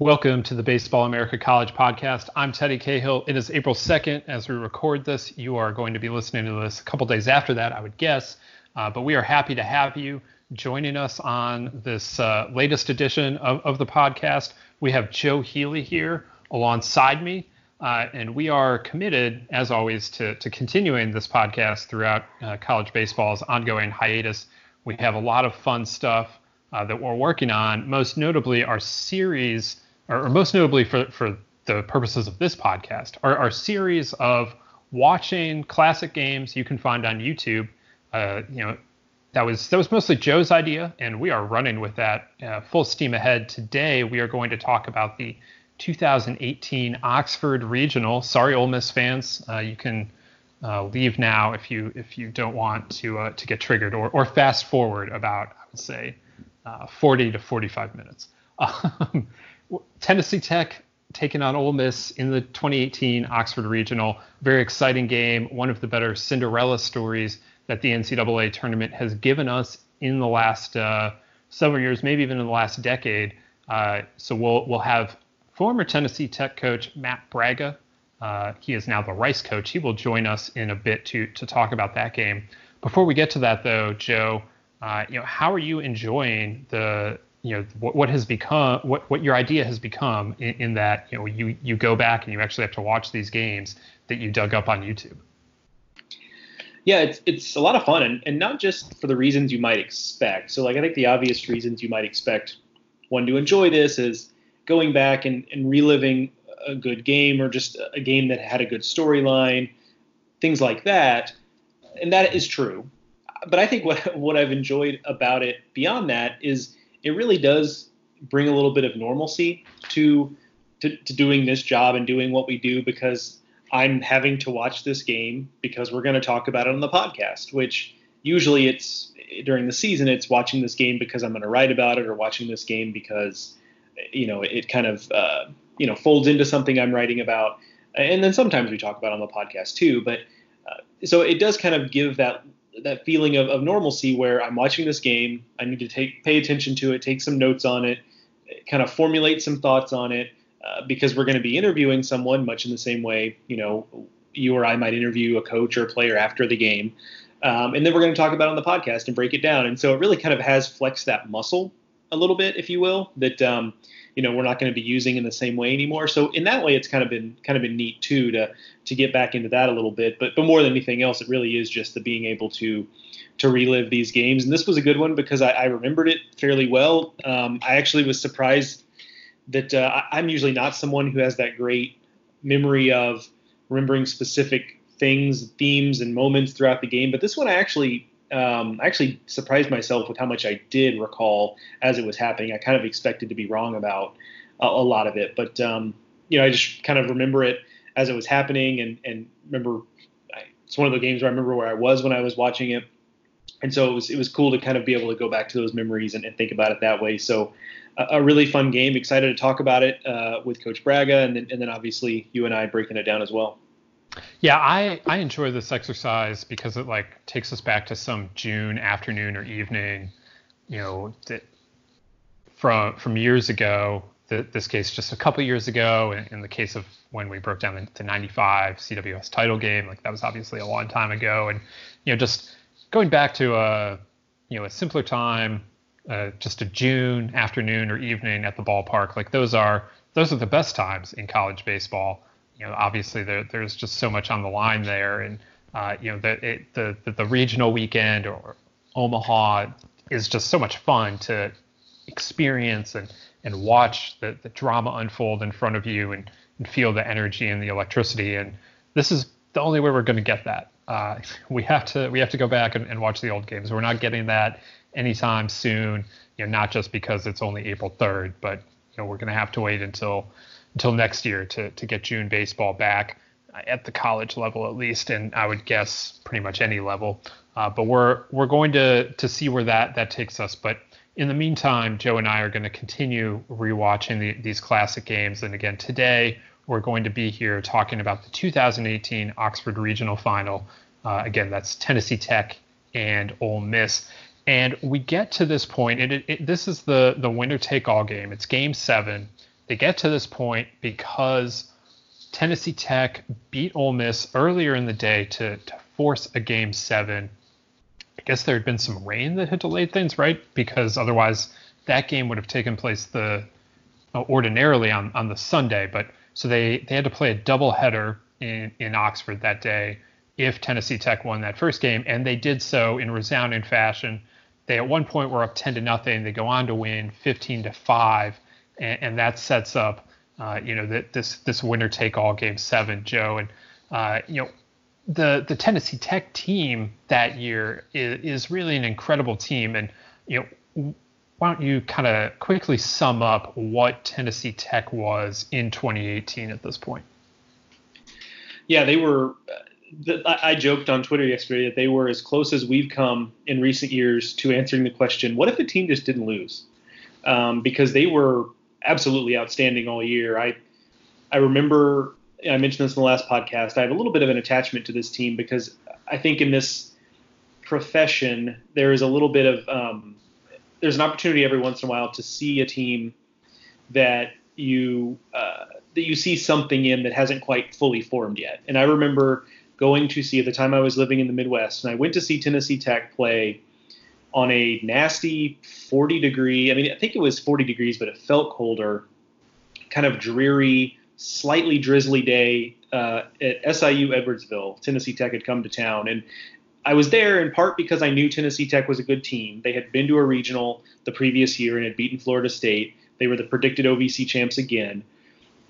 Welcome to the Baseball America College podcast. I'm Teddy Cahill. It is April 2nd as we record this. You are going to be listening to this a couple days after that, I would guess. Uh, but we are happy to have you joining us on this uh, latest edition of, of the podcast. We have Joe Healy here alongside me. Uh, and we are committed, as always, to, to continuing this podcast throughout uh, college baseball's ongoing hiatus. We have a lot of fun stuff uh, that we're working on, most notably our series or, or most notably for, for the purposes of this podcast, our, our series of watching classic games you can find on YouTube. Uh, you know, that was that was mostly Joe's idea, and we are running with that uh, full steam ahead. Today, we are going to talk about the 2018 Oxford Regional. Sorry, Ole Miss fans, uh, you can uh, leave now if you if you don't want to uh, to get triggered, or or fast forward about I would say uh, 40 to 45 minutes. Um, Tennessee Tech taking on Ole Miss in the 2018 Oxford Regional. Very exciting game. One of the better Cinderella stories that the NCAA tournament has given us in the last uh, several years, maybe even in the last decade. Uh, so we'll we'll have former Tennessee Tech coach Matt Bragga. Uh, he is now the Rice coach. He will join us in a bit to to talk about that game. Before we get to that, though, Joe, uh, you know, how are you enjoying the you know what, what has become what, what your idea has become in, in, that you know you you go back and you actually have to watch these games that you dug up on YouTube. Yeah, it's it's a lot of fun and, and not just for the reasons you might expect. So like I think the obvious reasons you might expect one to enjoy this is going back and, and reliving a good game or just a game that had a good storyline, things like that. And that is true. But I think what what I've enjoyed about it beyond that is it really does bring a little bit of normalcy to, to, to doing this job and doing what we do because I'm having to watch this game because we're going to talk about it on the podcast, which usually it's during the season, it's watching this game because I'm going to write about it or watching this game because, you know, it kind of, uh, you know, folds into something I'm writing about. And then sometimes we talk about on the podcast too. But uh, so it does kind of give that that feeling of, of normalcy where I'm watching this game, I need to take pay attention to it, take some notes on it, kind of formulate some thoughts on it, uh, because we're going to be interviewing someone much in the same way, you know, you or I might interview a coach or a player after the game. Um, and then we're going to talk about on the podcast and break it down. And so it really kind of has flexed that muscle a little bit, if you will, that um, you know we're not going to be using in the same way anymore. So in that way, it's kind of been kind of been neat too to to get back into that a little bit. But but more than anything else, it really is just the being able to to relive these games. And this was a good one because I, I remembered it fairly well. Um, I actually was surprised that uh, I'm usually not someone who has that great memory of remembering specific things, themes, and moments throughout the game. But this one, I actually um, I actually surprised myself with how much I did recall as it was happening. I kind of expected to be wrong about a, a lot of it, but um, you know, I just kind of remember it as it was happening, and and remember, I, it's one of the games where I remember where I was when I was watching it, and so it was it was cool to kind of be able to go back to those memories and, and think about it that way. So. A, really fun game. Excited to talk about it uh, with Coach Bragga, and then and then obviously you and I breaking it down as well. Yeah, I, I enjoy this exercise because it like takes us back to some June afternoon or evening, you know, that from from years ago. The, this case just a couple years ago. In, in, the case of when we broke down the, the 95 CWS title game, like that was obviously a long time ago. And you know, just going back to a you know a simpler time, uh, just a June afternoon or evening at the ballpark, like those are those are the best times in college baseball. You know, obviously there, there's just so much on the line there, and uh, you know the, it, the the regional weekend or Omaha is just so much fun to experience and and watch the, the drama unfold in front of you and, and feel the energy and the electricity. And this is the only way we're going to get that. Uh, we have to we have to go back and, and, watch the old games. We're not getting that anytime soon. You know, not just because it's only April 3rd, but you know we're going to have to wait until until next year to to get June baseball back at the college level at least, and I would guess pretty much any level. Uh, but we're we're going to to see where that that takes us. But in the meantime, Joe and I are going to continue rewatching the, these classic games. And again, today we're going to be here talking about the 2018 Oxford Regional Final. Uh, again, that's Tennessee Tech and Ole Miss. And we get to this point, and it, it, this is the the winner take all game. It's Game Seven. They get to this point because Tennessee Tech beat Ole Miss earlier in the day to, to force a Game Seven I guess there had been some rain that had delayed things, right? Because otherwise, that game would have taken place the uh, ordinarily on, on the Sunday. But so they they had to play a double header in in Oxford that day if Tennessee Tech won that first game, and they did so in resounding fashion. They at one point were up 10 to nothing. They go on to win 15 to five, and, and that sets up, uh, you know, that this this winner take all game seven, Joe. And uh, you know, the the Tennessee Tech team that year is, is really an incredible team, and you know why don't you kind of quickly sum up what Tennessee Tech was in 2018 at this point? Yeah, they were. I joked on Twitter yesterday that they were as close as we've come in recent years to answering the question, "What if a team just didn't lose?" Um, because they were absolutely outstanding all year. I I remember I mentioned this in the last podcast. I have a little bit of an attachment to this team because I think in this profession there is a little bit of um, there's an opportunity every once in a while to see a team that you uh, that you see something in that hasn't quite fully formed yet. And I remember going to see at the time I was living in the Midwest, and I went to see Tennessee Tech play on a nasty 40 degree. I mean, I think it was 40 degrees, but it felt colder, kind of dreary slightly drizzly day uh, at SIU Edwardsville. Tennessee Tech had come to town, and I was there in part because I knew Tennessee Tech was a good team. They had been to a regional the previous year and had beaten Florida State. They were the predicted OVC champs again.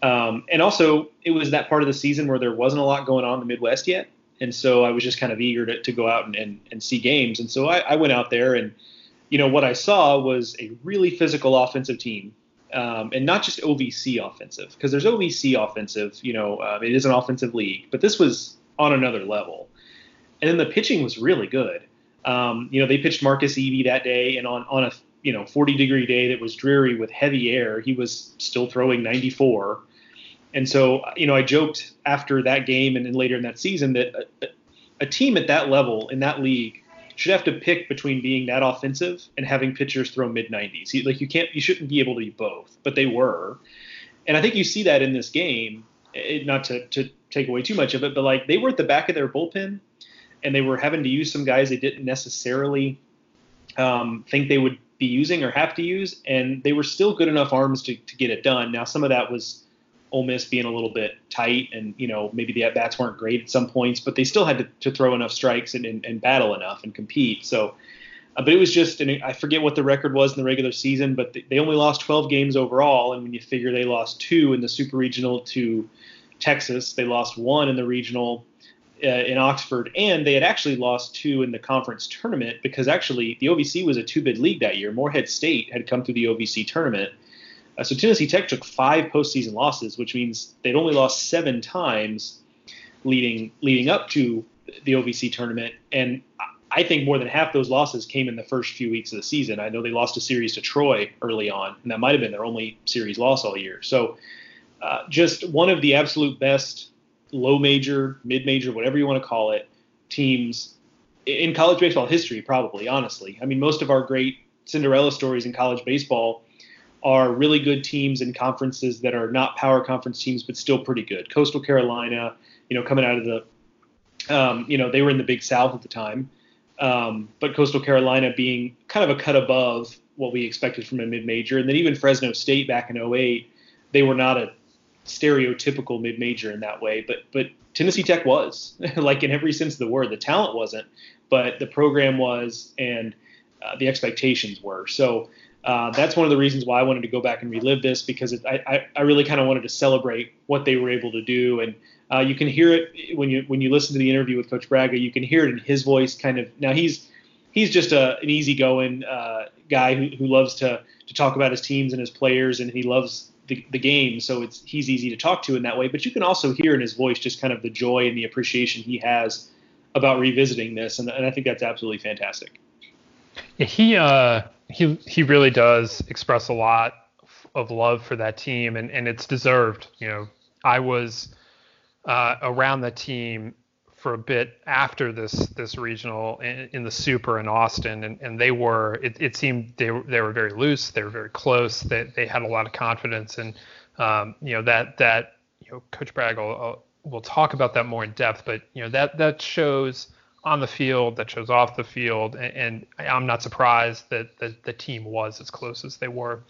Um, and also, it was that part of the season where there wasn't a lot going on in the Midwest yet. And so I was just kind of eager to, to go out and, and, and see games. And so I, I went out there, and, you know, what I saw was a really physical offensive team um, and not just OVC offensive, because there's OVC offensive, you know, uh, it is an offensive league, but this was on another level. And then the pitching was really good. Um, you know, they pitched Marcus Evey that day, and on on a you know 40 degree day that was dreary with heavy air, he was still throwing 94. And so, you know, I joked after that game and then later in that season that a, a team at that level in that league should have to pick between being that offensive and having pitchers throw mid 90s. Like you can't, you shouldn't be able to be both, but they were. And I think you see that in this game. It, not to, to take away too much of it, but like they were at the back of their bullpen, and they were having to use some guys they didn't necessarily um, think they would be using or have to use, and they were still good enough arms to, to get it done. Now some of that was Ole Miss being a little bit tight, and you know maybe the at bats weren't great at some points, but they still had to, to throw enough strikes and, and, and, battle enough and compete. So, uh, but it was just, and I forget what the record was in the regular season, but they, they only lost 12 games overall, and when you figure they lost two in the Super Regional to Texas, they lost one in the regional uh, in Oxford, and they had actually lost two in the conference tournament because actually the OVC was a two bid league that year. Morehead State had come through the OVC tournament Uh, so Tennessee Tech took five postseason losses, which means they'd only lost seven times leading leading up to the OVC tournament, and I think more than half those losses came in the first few weeks of the season. I know they lost a series to Troy early on, and that might have been their only series loss all year. So, uh, just one of the absolute best low major, mid major, whatever you want to call it, teams in college baseball history, probably, honestly. I mean, most of our great Cinderella stories in college baseball are really good teams in conferences that are not power conference teams, but still pretty good. Coastal Carolina, you know, coming out of the, um, you know, they were in the Big South at the time, um, but Coastal Carolina being kind of a cut above what we expected from a mid major. And then even Fresno State back in 08, they were not a stereotypical mid major in that way, but but Tennessee Tech was like in every sense of the word. The talent wasn't, but the program was, and uh, the expectations were. So uh, that's one of the reasons why I wanted to go back and relive this because it, I, I really kind of wanted to celebrate what they were able to do. And uh, you can hear it when you when you listen to the interview with Coach Bragga. You can hear it in his voice. Kind of now he's he's just a, an easygoing uh, guy who, who loves to to talk about his teams and his players, and he loves the, the game. So it's he's easy to talk to in that way. But you can also hear in his voice just kind of the joy and the appreciation he has about revisiting this, and, and I think that's absolutely fantastic. Yeah, he uh, he he really does express a lot of love for that team, and and it's deserved. You know, I was uh, around the team for a bit after this this regional in, in the Super in Austin, and, and they were it, it seemed they were they were very loose, they were very close, they they had a lot of confidence, and um, you know that that you know Coach Bragg will, uh, will talk about that more in depth, but you know that that shows on the field, that shows off the field, and, and I'm not surprised that the, the team was as close as they were.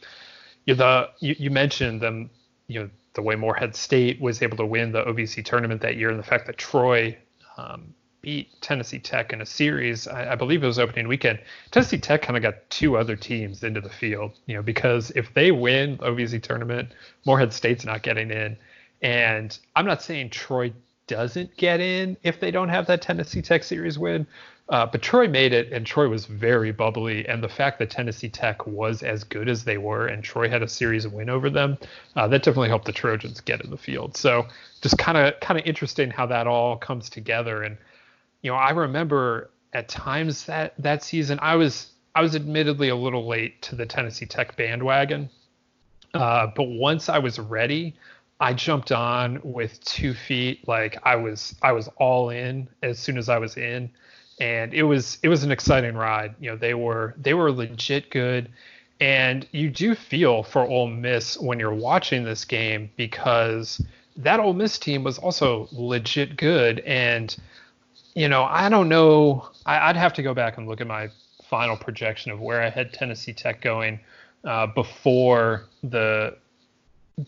You the you, you mentioned them, you know the way Morehead State was able to win the OVC tournament that year, and the fact that Troy um, beat Tennessee Tech in a series, I, I believe it was opening weekend. Tennessee Tech kind of got two other teams into the field, you know, because if they win the OVC tournament, Morehead State's not getting in. And I'm not saying Troy doesn't get in if they don't have that Tennessee Tech series win. Uh, but Troy made it, and Troy was very bubbly. And the fact that Tennessee Tech was as good as they were, and Troy had a series win over them, uh, that definitely helped the Trojans get in the field. So just kind of kind of interesting how that all comes together. And you know, I remember at times that that season, I was I was admittedly a little late to the Tennessee Tech bandwagon, uh, but once I was ready, I jumped on with two feet. Like I was, I was all in as soon as I was in, and it was, it was an exciting ride. You know, they were, they were legit good, and you do feel for Ole Miss when you're watching this game because that Ole Miss team was also legit good, and you know, I don't know. I, would have to go back and look at my final projection of where I had Tennessee Tech going uh, before the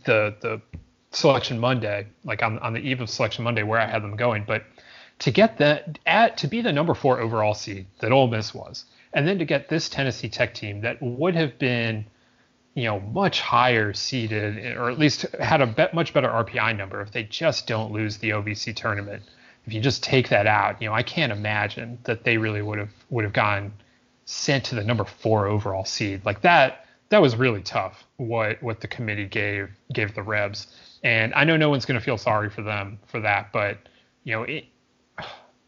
the the selection Monday, like on, on the eve of selection Monday, where I had them going. But to get that at to be the number four overall seed that Ole Miss was, and then to get this Tennessee Tech team that would have been, you know, much higher seeded, or at least had a bet, much better RPI number if they just don't lose the OVC tournament. If you just take that out, you know, I can't imagine that they really would have would have gone sent to the number four overall seed like that. That was really tough. What what the committee gave gave the Rebs and I know no one's going to feel sorry for them for that, but you know, it,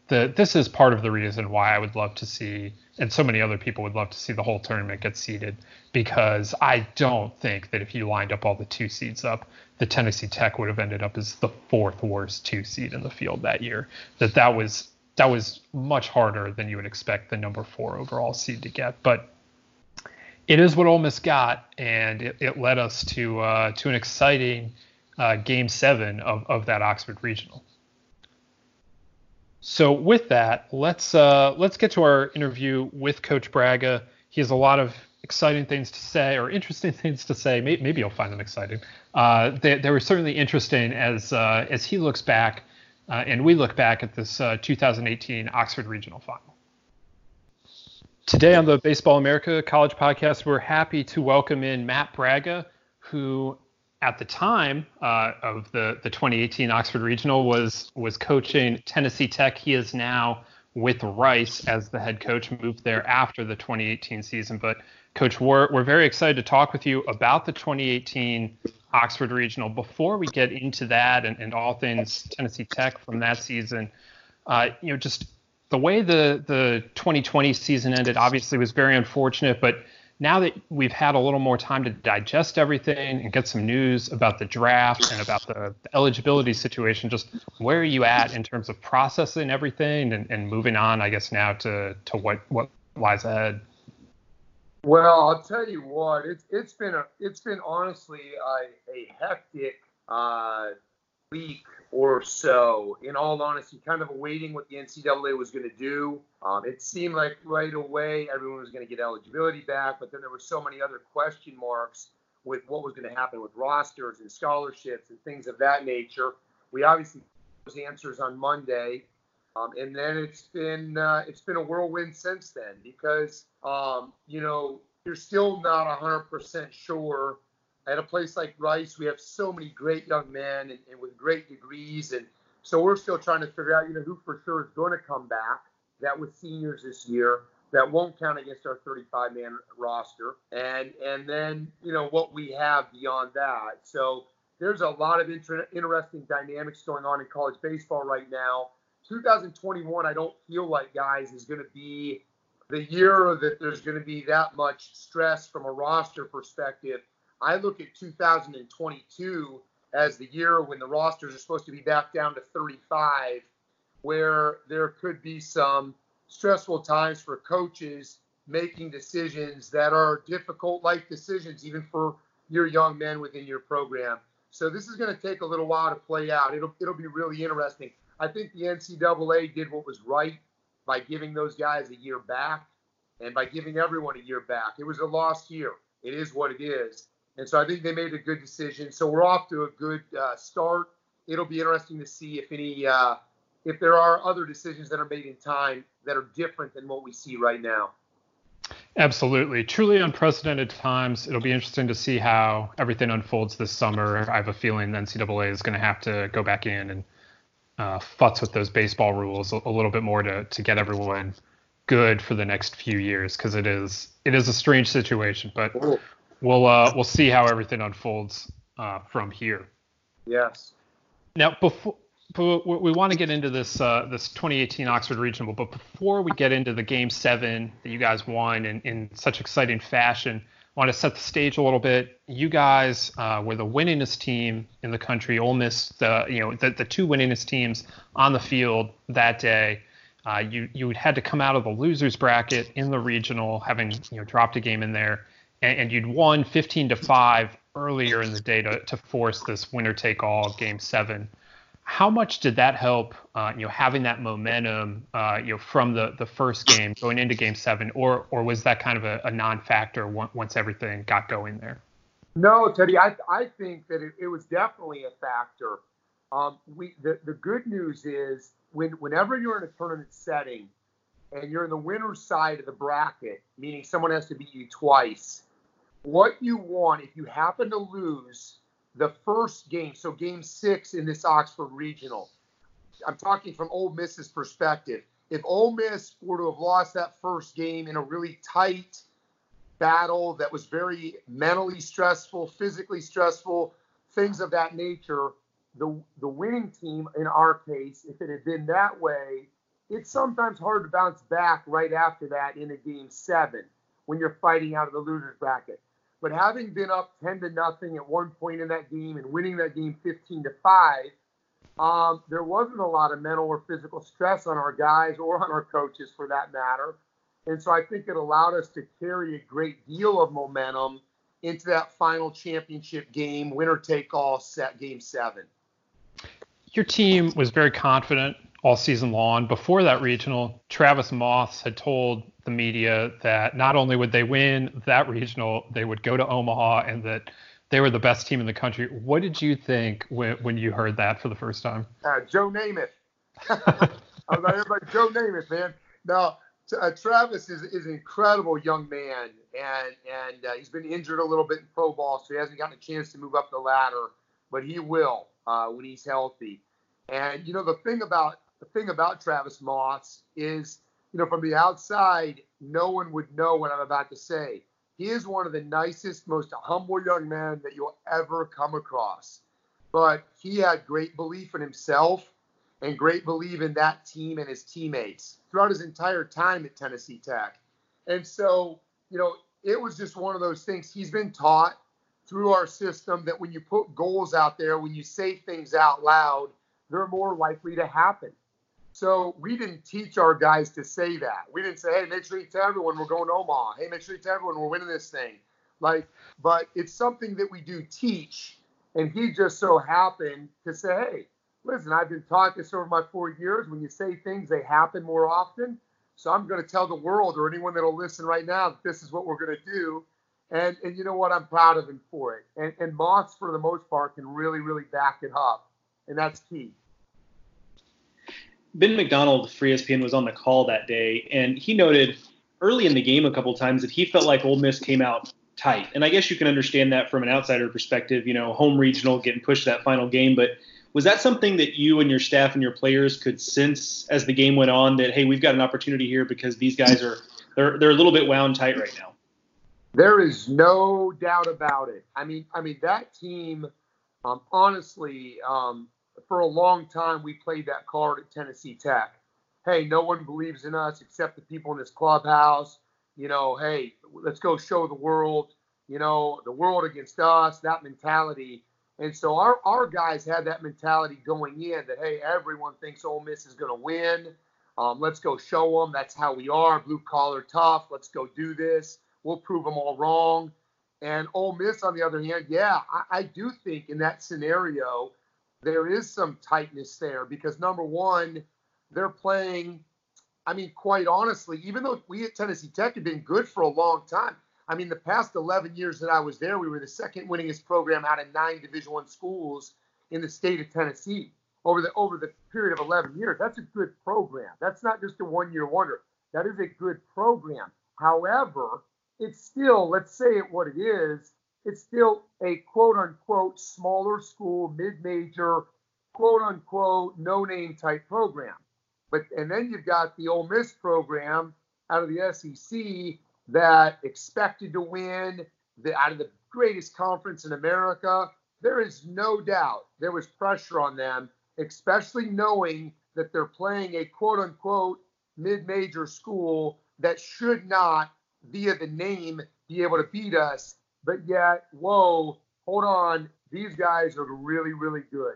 the this is part of the reason why I would love to see, and so many other people would love to see the whole tournament get seeded, because I don't think that if you lined up all the two seeds up, the Tennessee Tech would have ended up as the fourth worst two seed in the field that year. That that was that was much harder than you would expect the number four overall seed to get, but it is what Ole Miss got, and it, it led us to uh, to an exciting uh, game seven of, of that Oxford Regional. So with that, let's uh, let's get to our interview with Coach Bragga. He has a lot of exciting things to say or interesting things to say. Maybe, maybe you'll find them exciting. Uh, they, they, were certainly interesting as uh, as he looks back uh, and we look back at this uh, 2018 Oxford Regional Final. Today on the Baseball America College Podcast, we're happy to welcome in Matt Bragga, who at the time uh, of the, the 2018 Oxford Regional was was coaching Tennessee Tech. He is now with Rice as the head coach, moved there after the 2018 season. But Coach, we're, we're very excited to talk with you about the 2018 Oxford Regional. Before we get into that and, and all things Tennessee Tech from that season, uh, you know, just the way the the 2020 season ended obviously was very unfortunate, but now that we've had a little more time to digest everything and get some news about the draft and about the, the eligibility situation, just where are you at in terms of processing everything and, and moving on, I guess, now to, to what, what lies ahead? Well, I'll tell you what, it's it's been a it's been honestly a, a hectic uh, week or so. In all honesty, kind of awaiting what the NCAA was going to do. Um, it seemed like right away everyone was going to get eligibility back, but then there were so many other question marks with what was going to happen with rosters and scholarships and things of that nature. We obviously those answers on Monday. Um, and then it's been uh, it's been a whirlwind since then because um, you know you're still not 100% sure. At a place like Rice, we have so many great young men and, and with great degrees, and so we're still trying to figure out you know who for sure is going to come back. That with seniors this year, that won't count against our 35 man roster, and and then you know what we have beyond that. So there's a lot of inter- interesting dynamics going on in college baseball right now 2021, I don't feel like, guys, is going to be the year that there's going to be that much stress from a roster perspective. I look at 2022 as the year when the rosters are supposed to be back down to 35, where there could be some stressful times for coaches making decisions that are difficult life decisions, even for your young men within your program. So this is going to take a little while to play out. It'll it'll be really interesting. I think the NCAA did what was right by giving those guys a year back and by giving everyone a year back. It was a lost year. It is what it is. And so I think they made a good decision. So we're off to a good uh, start. It'll be interesting to see if any, uh, if there are other decisions that are made in time that are different than what we see right now. Absolutely. Truly unprecedented times. It'll be interesting to see how everything unfolds this summer. I have a feeling the NCAA is going to have to go back in and uh, futz with those baseball rules a, a, little bit more to to get everyone good for the next few years because it is it is a strange situation, but we'll uh, we'll see how everything unfolds uh, from here. Yes. Now before. we want to get into this uh, this 2018 Oxford Regional, but before we get into the Game Seven that you guys won in, in such exciting fashion, I want to set the stage a little bit. You guys uh, were the winningest team in the country. Ole Miss, the you know the, the two winningest teams on the field that day. Uh, you you had to come out of the losers bracket in the regional, having you know dropped a game in there, and, and you'd won 15 to five earlier in the day to, to force this winner take all game seven how much did that help? Uh, you know, having that momentum, uh, you know, from the the first game going into Game Seven, or or was that kind of a, a non-factor once everything got going there? No, Teddy, I I think that it, it was definitely a factor. Um, we the, the good news is when whenever you're in a tournament setting and you're in the winner's side of the bracket, meaning someone has to beat you twice, what you want if you happen to lose the first game, so game six in this Oxford regional. I'm talking from Ole Miss's perspective. If Ole Miss were to have lost that first game in a really tight battle that was very mentally stressful, physically stressful, things of that nature, the the winning team in our case, if it had been that way, it's sometimes hard to bounce back right after that in a game seven when you're fighting out of the losers bracket. But having been up 10 to nothing at one point in that game and winning that game 15 to 5, um, there wasn't a lot of mental or physical stress on our guys or on our coaches for that matter. And so I think it allowed us to carry a great deal of momentum into that final championship game, winner take all set game seven. Your team was very confident all season long. Before that regional, Travis Moss had told the media that not only would they win that regional, they would go to Omaha and that they were the best team in the country. What did you think when, when you heard that for the first time? Uh, Joe Namath. I was like, everybody, Joe Namath, man. Now, uh, Travis is, is an incredible young man, and and uh, he's been injured a little bit in pro ball, so he hasn't gotten a chance to move up the ladder, but he will uh, when he's healthy. And you know the thing about the thing about Travis Moss is, you know, from the outside, no one would know what I'm about to say. He is one of the nicest, most humble young men that you'll ever come across. But he had great belief in himself and great belief in that team and his teammates throughout his entire time at Tennessee Tech. And so, you know, it was just one of those things. He's been taught through our system that when you put goals out there, when you say things out loud, they're more likely to happen. So we didn't teach our guys to say that. We didn't say, hey, make sure you tell everyone we're going to Omaha. Hey, make sure you tell everyone we're winning this thing. Like, but it's something that we do teach. And he just so happened to say, hey, listen, I've been taught this over my four years. When you say things, they happen more often. So I'm going to tell the world or anyone that'll listen right now that this is what we're going to do. And, and you know what? I'm proud of him for it. And, and Moss, for the most part, can really, really back it up. And that's key. Ben McDonald for ESPN was on the call that day, and he noted early in the game a couple times that he felt like Ole Miss came out tight. And I guess you can understand that from an outsider perspective, you know, home regional getting pushed that final game. But was that something that you and your staff and your players could sense as the game went on that hey, we've got an opportunity here because these guys are they're they're a little bit wound tight right now? There is no doubt about it. I mean, I mean that team, um, honestly, um, for a long time we played that card at Tennessee Tech. Hey, no one believes in us except the people in this clubhouse. You know, hey, let's go show the world. You know, the world against us. That mentality. And so our, our guys had that mentality going in that, hey, everyone thinks Ole Miss is going to win. Um, let's go show them. That's how we are, blue collar tough. Let's go do this. We'll prove them all wrong. And Ole Miss, on the other hand, yeah, I, I do think in that scenario, there is some tightness there because number one, they're playing. I mean, quite honestly, even though we at Tennessee Tech have been good for a long time, I mean, the past 11 years that I was there, we were the second winningest program out of nine Division One schools in the state of Tennessee over the over the period of 11 years. That's a good program. That's not just a one-year wonder. That is a good program. However, it's still, let's say it what it is, it's still a quote unquote smaller school, mid-major, quote unquote no-name type program. But and then you've got the Ole Miss program out of the SEC that expected to win the, out of the greatest conference in America. There is no doubt there was pressure on them, especially knowing that they're playing a quote unquote mid major school that should not, via the name, be able to beat us. But yet, whoa, hold on, these guys are really, really good.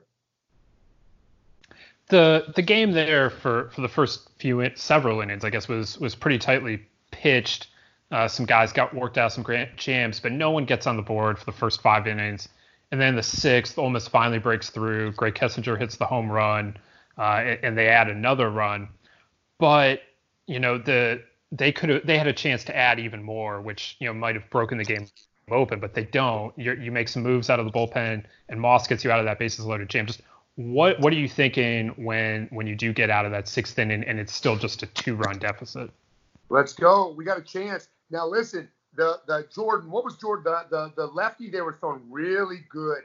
The the game there for, for the first few several innings, I guess, was was pretty tightly pitched. Uh, some guys got worked out some grand jams, but no one gets on the board for the first five innings. And then the sixth, Ole Miss finally breaks through. Grae Kessinger hits the home run, uh, and, and, they add another run. But you know the they could they had a chance to add even more, which you know might have broken the game open, but they don't. You're, you make some moves out of the bullpen, and Moss gets you out of that bases loaded jam. Just what what are you thinking when when you do get out of that sixth inning and it's still just a two run deficit? Let's go. We got a chance. Now listen, the the Jordan, what was Jordan? The the, the lefty they were throwing really good.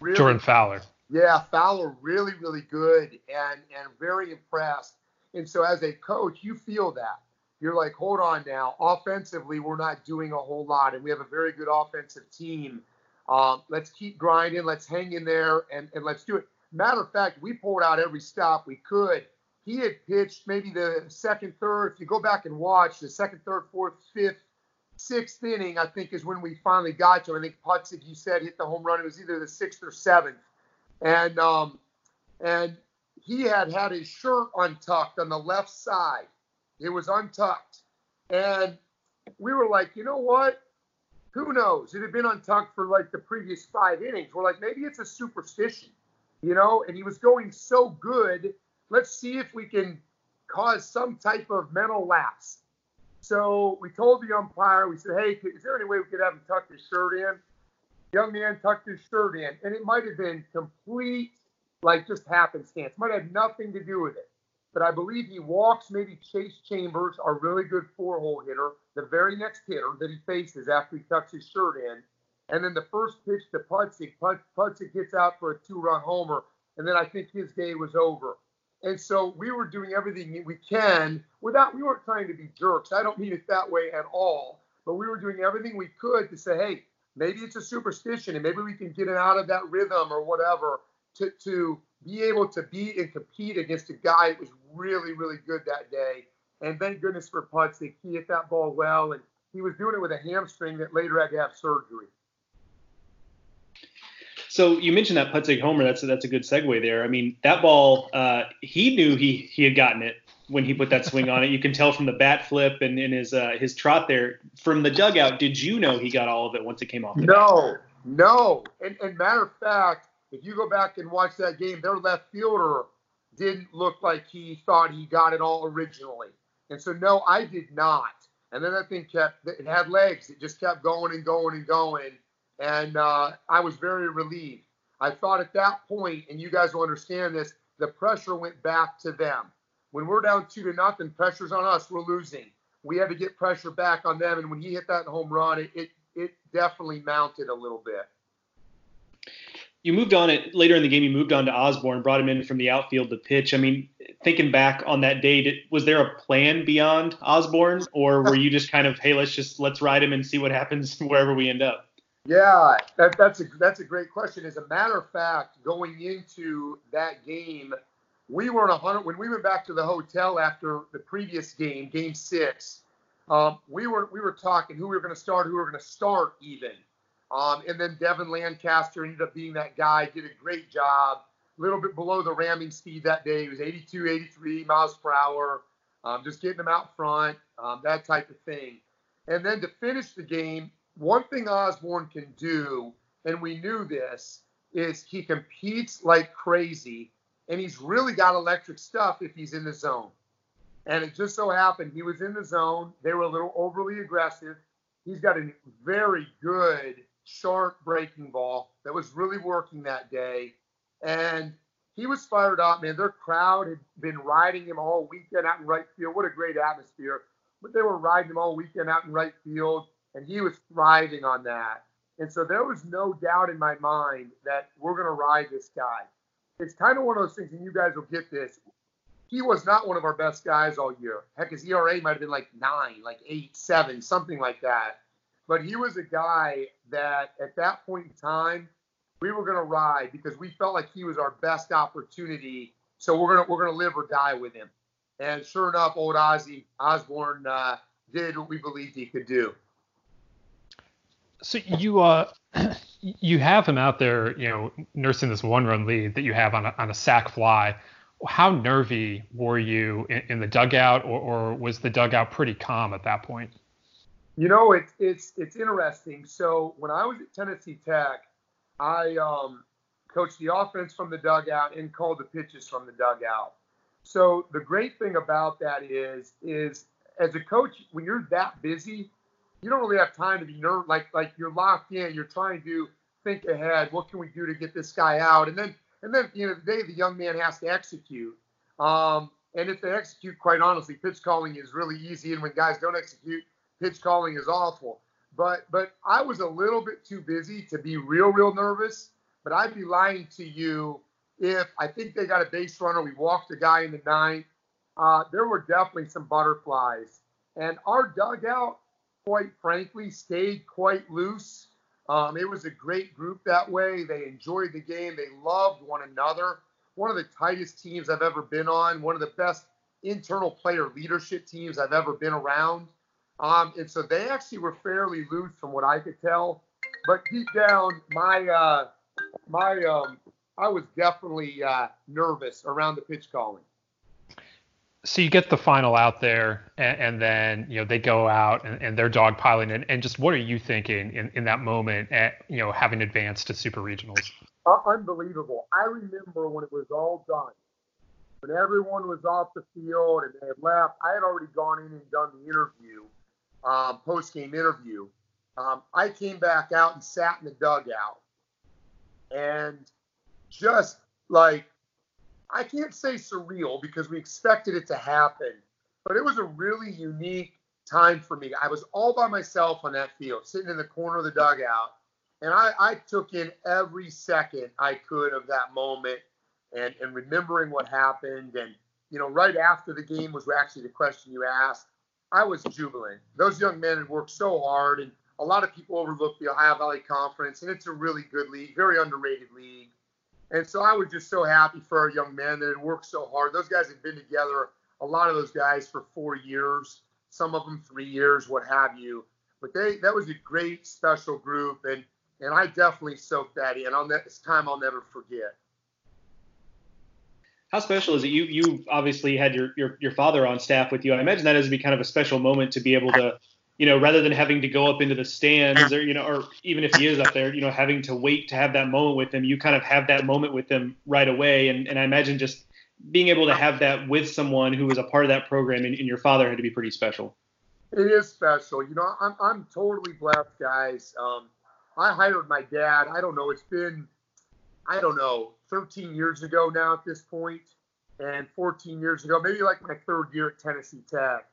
Really, Jordan Fowler. Yeah, Fowler really really good and and very impressed. And so as a coach, you feel that. You're like, hold on now. Offensively, we're not doing a whole lot, and we have a very good offensive team. Um, let's keep grinding. Let's hang in there, and, and let's do it. Matter of fact, we pulled out every stop we could he had pitched maybe the second, third. If you go back and watch the second, third, fourth, fifth, sixth inning, I think is when we finally got to. I think Putzik, you said, hit the home run. It was either the sixth or seventh, and um, and he had had his shirt untucked on the left side. It was untucked, and we were like, you know what? Who knows? It had been untucked for like the previous five innings. We're like, maybe it's a superstition, you know. And he was going so good let's see if we can cause some type of mental lapse. So we told the umpire, we said, hey, is there any way we could have him tuck his shirt in? young man tucked his shirt in, and it might have been complete, like just happenstance. Might have nothing to do with it. But I believe he walks maybe Chase Chambers, our really good four hole hitter, the very next hitter that he faces after he tucks his shirt in. And then the first pitch to Putzik, Putzik gets out for a two run homer. And then I think his day was over. And so we were doing everything we can without, we weren't trying to be jerks. I don't mean it that way at all, but we were doing everything we could to say, hey, maybe it's a superstition and maybe we can get it out of that rhythm or whatever to, to be able to beat and compete against a guy that was really, really good that day. And thank goodness for Putzik. He hit that ball well, and he was doing it with a hamstring that later had to have surgery. So you mentioned that Putzik homer. That's a, that's a good segue there. I mean, that ball, uh, he knew he he had gotten it when he put that swing on it. You can tell from the bat flip and in his uh, his trot there. From the dugout, did you know he got all of it once it came off? no, bat? no. And, and matter of fact, if you go back and watch that game, their left fielder didn't look like he thought he got it all originally. And so, no, I did not. And then that thing kept, it had legs. It just kept going and going and going. And uh, I was very relieved. I thought at that point, and you guys will understand this, the pressure went back to them. When we're down two to nothing, pressure's on us. We're losing. We had to get pressure back on them. And when he hit that home run, it, it, it definitely mounted a little bit you moved on it later in the game. You moved on to Osborne, brought him in from the outfield to pitch. I mean, thinking back on that day, did, was there a plan beyond Osborne, or were you just kind of, hey, let's just let's ride him and see what happens wherever we end up? Yeah, that, that's a that's a great question. As a matter of fact, going into that game, we were in a hundred when we went back to the hotel after the previous game, Game Six. Um, we were we were talking who we were going to start, who we were going to start even. Um, and then Devin Lancaster ended up being that guy, did a great job. A little bit below the ramming speed that day. He was 82, 83 miles per hour, um, just getting them out front, um, that type of thing. And then to finish the game, one thing Osborne can do, and we knew this, is he competes like crazy, and he's really got electric stuff if he's in the zone. And it just so happened he was in the zone. They were a little overly aggressive. He's got a very good sharp breaking ball that was really working that day. And he was fired up, man. Their crowd had been riding him all weekend out in right field. What a great atmosphere. But they were riding him all weekend out in right field, and he was thriving on that. And so there was no doubt in my mind that we're going to ride this guy. It's kind of one of those things, and you guys will get this. He was not one of our best guys all year. Heck, his ERA might have been like nine, like eight, seven, something like that. But he was a guy that at that point in time, we were going to ride because we felt like he was our best opportunity. So we're gonna we're gonna live or die with him. And sure enough, old Ozzy Osborne uh, did what we believed he could do. So you uh you have him out there, you know, nursing this one run lead that you have on a, on a sac fly. How nervy were you in, in the dugout, or, or was the dugout pretty calm at that point? You know, it's it's it's interesting. So when I was at Tennessee Tech, I um, coached the offense from the dugout and called the pitches from the dugout. So the great thing about that is is as a coach, when you're that busy, you don't really have time to be nerve like like you're locked in. You're trying to think ahead. What can we do to get this guy out? And then and then you know the day the young man has to execute. Um, and if they execute, quite honestly, pitch calling is really easy. And when guys don't execute, pitch calling is awful. But but I was a little bit too busy to be real real nervous. But I'd be lying to you if I think they got a base runner. We walked a guy in the ninth. Uh, there were definitely some butterflies, and our dugout, quite frankly, stayed quite loose. Um, it was a great group that way. They enjoyed the game. They loved one another. One of the tightest teams I've ever been on. One of the best internal player leadership teams I've ever been around. Um, and so they actually were fairly loose from what I could tell. But deep down, my uh, my um, I was definitely uh, nervous around the pitch calling. So you get the final out there, and, and then you know they go out and, and they're dogpiling, and, and just what are you thinking in, in that moment at you know having advanced to super regionals? Uh, unbelievable. I remember when it was all done, when everyone was off the field and they had left. I had already gone in and done the interview um, post game interview, um, I came back out and sat in the dugout and just like, I can't say surreal because we expected it to happen, but it was a really unique time for me. I was all by myself on that field, sitting in the corner of the dugout, and I, I took in every second I could of that moment. and, and remembering what happened. And, you know, right after the game was actually the question you asked. I was jubilant. Those young men had worked so hard, and a lot of people overlook the Ohio Valley Conference, and it's a really good league, very underrated league. And so I was just so happy for our young men that had worked so hard. Those guys had been together, a lot of those guys for four years, some of them three years, what have you. But they that was a great special group, and and I definitely soaked that in. On that time, I'll never forget. How special is it? You you obviously had your, your your father on staff with you. I imagine that has to be kind of a special moment to be able to you know, rather than having to go up into the stands or, you know, or even if he is up there, you know, having to wait to have that moment with him, you kind of have that moment with him right away. And, and I imagine just being able to have that with someone who was a part of that program and, and your father had to be pretty special. It is special. You know, I'm, I'm totally blessed, guys. Um, I hired my dad. I don't know. It's been, I don't know, 13 years ago now at this point, and 14 years ago, maybe like my third year at Tennessee Tech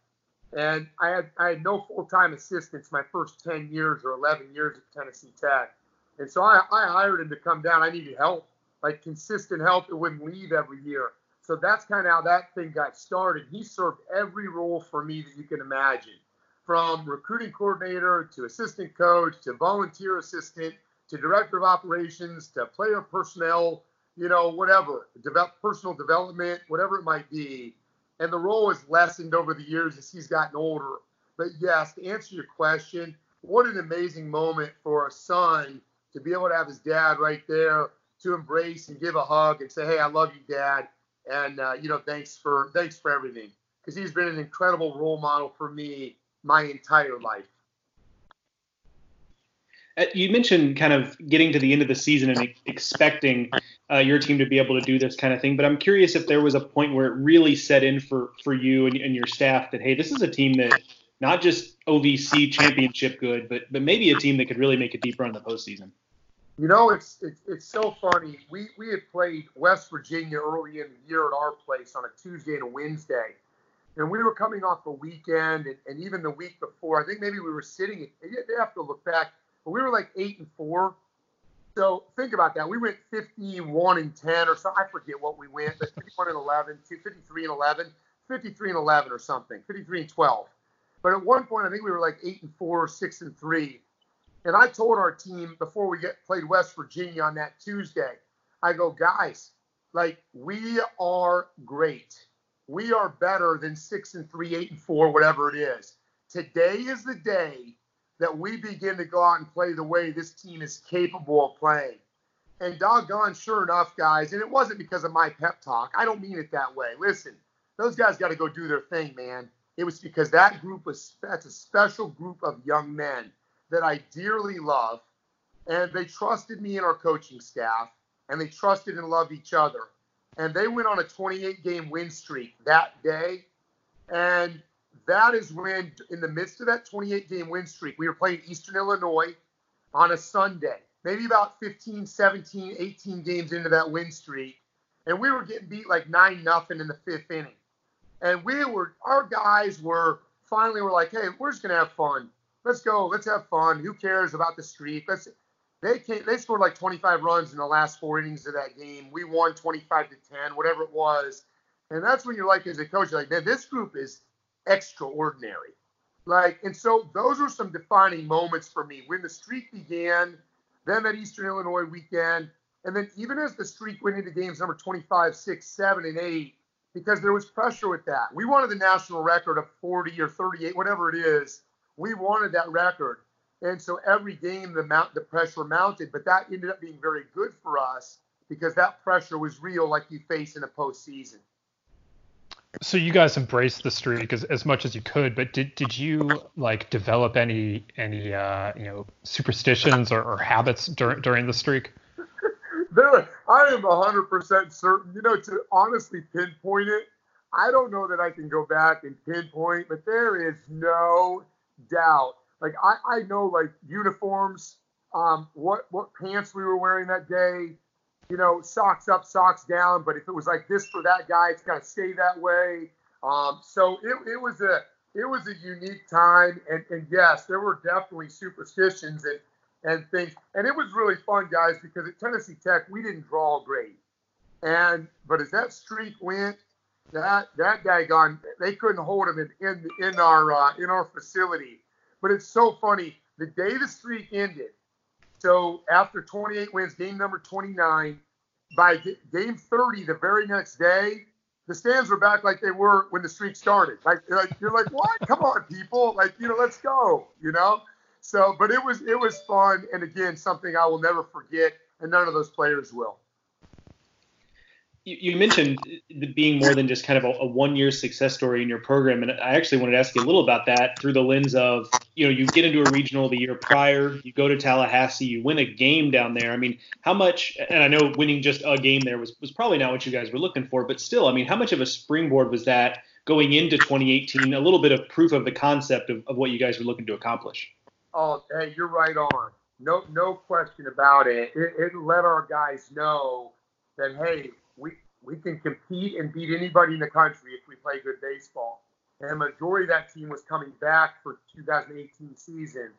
and I had I had no full time assistants my first 10 years or 11 years at Tennessee Tech. And so I, I hired him to come down. I needed help, like consistent help that wouldn't leave every year. So that's kind of how that thing got started. He served every role for me that you can imagine, from recruiting coordinator to assistant coach to volunteer assistant to director of operations to player personnel, you know, whatever, develop, personal development, whatever it might be and the role has lessened over the years as he's gotten older. But yes, to answer your question, what an amazing moment for a son to be able to have his dad right there to embrace and give a hug and say, "Hey, I love you, Dad," and uh, you know, thanks for thanks for everything because he's been an incredible role model for me my entire life. Uh, you mentioned kind of getting to the end of the season and expecting uh, your team to be able to do this kind of thing, but I'm curious if there was a point where it really set in for for you and, and your staff that hey, this is a team that not just OVC championship good, but but maybe a team that could really make a deep run in the postseason. You know, it's it's, it's so funny. We we had played West Virginia early in the year at our place on a Tuesday and a Wednesday, and we were coming off a weekend, and, and even the week before, I think maybe we were sitting. They have to look back but we were like eight and four. So think about that. We went 51 and 10 or something. I forget what we went, but 51 and 11, 53 and 11, 53 and 11 or something, 53 and 12. But at one point, I think we were like eight and four, six and three. And I told our team before we get played West Virginia on that Tuesday, I go, guys, like we are great. We are better than six and three, eight and four, whatever it is. Today is the day that we begin to go out and play the way this team is capable of playing. And doggone, sure enough, guys, and it wasn't because of my pep talk. I don't mean it that way. Listen, those guys got to go do their thing, man. It was because that group was that's a special group of young men that I dearly love, and they trusted me and our coaching staff, and they trusted and loved each other. And they went on a 28 game win streak that day. And that is when, in the midst of that 28 game win streak, we were playing Eastern Illinois on a Sunday, maybe about 15, 17, 18 games into that win streak. And we were getting beat like 9 nothing in the fifth inning. And we were, our guys were finally were like, hey, we're just going to have fun. Let's go. Let's have fun. Who cares about the streak? Let's, they came, they scored like 25 runs in the last four innings of that game. We won 25 to 10, whatever it was. And that's when you're like, as a coach, like, man, this group is extraordinary. Like, and so those were some defining moments for me when the streak began, then that Eastern Illinois weekend, and then even as the streak went into games number 25, 6, 7, and 8, because there was pressure with that. We wanted the national record of 40 or 38, whatever it is. We wanted that record. And so every game the mount the pressure mounted, but that ended up being very good for us because that pressure was real like you face in a postseason so you guys embraced the streak as, as much as you could, but did did you like develop any any uh, you know superstitions or, or habits during during the streak? there, I am hundred percent certain. You know, to honestly pinpoint it, I don't know that I can go back and pinpoint, but there is no doubt. Like I, I know like uniforms, um, what what pants we were wearing that day, you know, socks up, socks down. But if it was like this for that guy, it's to stay that way. Um, so it, it was a it was a unique time, and, and yes, there were definitely superstitions and and things, and it was really fun, guys, because at Tennessee Tech we didn't draw great. And but as that streak went, that that guy gone, they couldn't hold him in in, in our uh, in our facility. But it's so funny. The day the streak ended, so after 28 wins, game number 29, by game 30, the very next day, the stands were back like they were when the streak started. Like, like you're like, what? Come on, people! Like, you know, let's go. You know. So, but it was it was fun, and again, something I will never forget, and none of those players will you, mentioned being more than just kind of a, a one-year success story in your program, and I actually wanted to ask you a little about that through the lens of, you know, you get into a regional the year prior, you go to Tallahassee, you win a game down there. I mean, how much? And I know winning just a game there was was probably not what you guys were looking for, but still, I mean, how much of a springboard was that going into 2018? A little bit of proof of the concept of, of what you guys were looking to accomplish. Oh, hey, you're right on. No, no question about it. It, it let our guys know that hey, we can compete and beat anybody in the country if we play good baseball. And the majority of that team was coming back for 2018 season.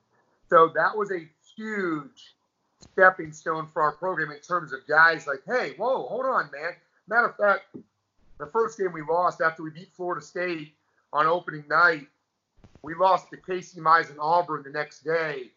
So that was a huge stepping stone for our program in terms of guys like, hey, whoa, hold on, man. Matter of fact, the first game we lost after we beat Florida State on opening night, we lost to Casey Mize and Auburn the next day.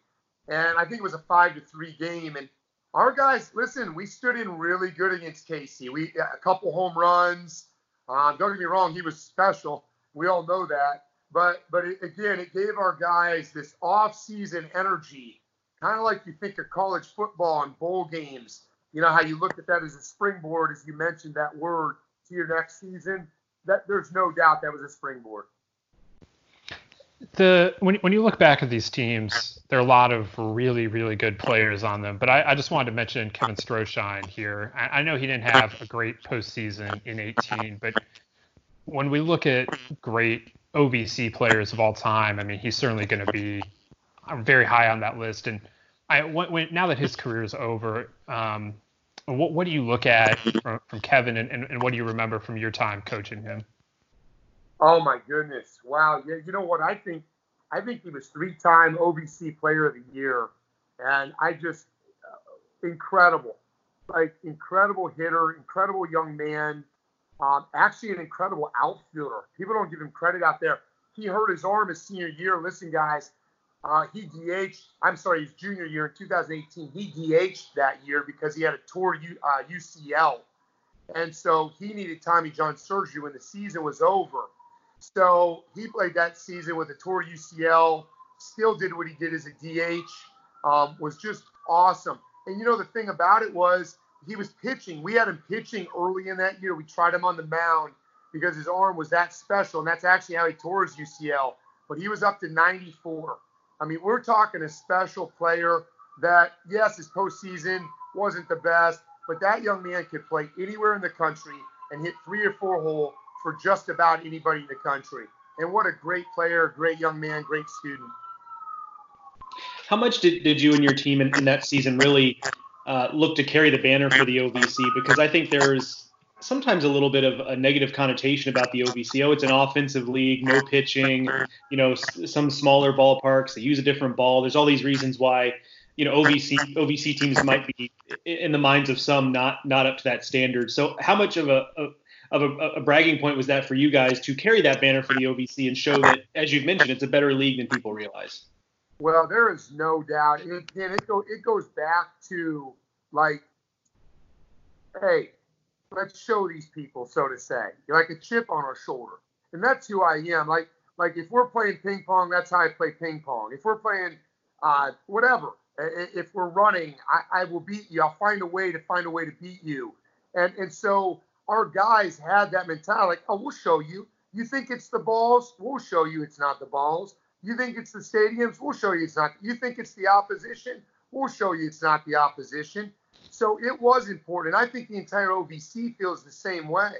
And I think it was a five to three game. And our guys, listen, we stood in really good against Casey. We a couple home runs. Um, don't get me wrong, he was special. We all know that. But but it, again, it gave our guys this off-season energy, kind of like you think of college football and bowl games. You know how you look at that as a springboard, as you mentioned that word to your next season. That there's no doubt that was a springboard the when when you look back at these teams, there are a lot of really really good players on them. But I, I just wanted to mention Kevin Strohschein here. I, I, know he didn't have a great postseason in 18, but when we look at great OVC players of all time, I mean he's certainly going to be very high on that list. And I when, now that his career is over, um, what what do you look at from, from Kevin, and, and, and what do you remember from your time coaching him? Oh my goodness! Wow. Yeah, you know what? I think I think he was three-time OVC Player of the Year, and I just uh, incredible, like incredible hitter, incredible young man. Um, actually, an incredible outfielder. People don't give him credit out there. He hurt his arm his senior year. Listen, guys, uh, he DH. I'm sorry, his junior year in 2018. He DH'd that year because he had a U, uh, UCL, and so he needed Tommy John surgery when the season was over. So he played that season with a tour UCL, still did what he did as a DH, um, was just awesome. And you know, the thing about it was he was pitching. We had him pitching early in that year. We tried him on the mound because his arm was that special. And that's actually how he tore his UCL. But he was up to 94. I mean, we're talking a special player that, yes, his postseason wasn't the best, but that young man could play anywhere in the country and hit three or four hole for just about anybody in the country. And what a great player, great young man, great student. How much did, did you and your team in, in that season really uh, look to carry the banner for the OVC? Because I think there's sometimes a little bit of a negative connotation about the OVC. Oh, it's an offensive league, no pitching, you know, some smaller ballparks, they use a different ball. There's all these reasons why, you know, OVC OVC teams might be in the minds of some not not up to that standard. So how much of a of a, a, bragging point was that for you guys to carry that banner for the OVC and show that, as you've mentioned, it's a better league than people realize? Well, there is no doubt. And again, it, go, it goes back to like, hey, let's show these people, so to say, like a chip on our shoulder, and that's who I am. Like, like if we're playing ping pong, that's how I play ping pong. If we're playing uh, whatever, if we're running, I, I will beat you. I'll find a way to find a way to beat you. And and so our guys had that mentality. Like, oh, we'll show you. You think it's the balls? We'll show you it's not the balls. You think it's the stadiums? We'll show you it's not. You think it's the opposition? We'll show you it's not the opposition. So it was important. I think the entire OVC feels the same way.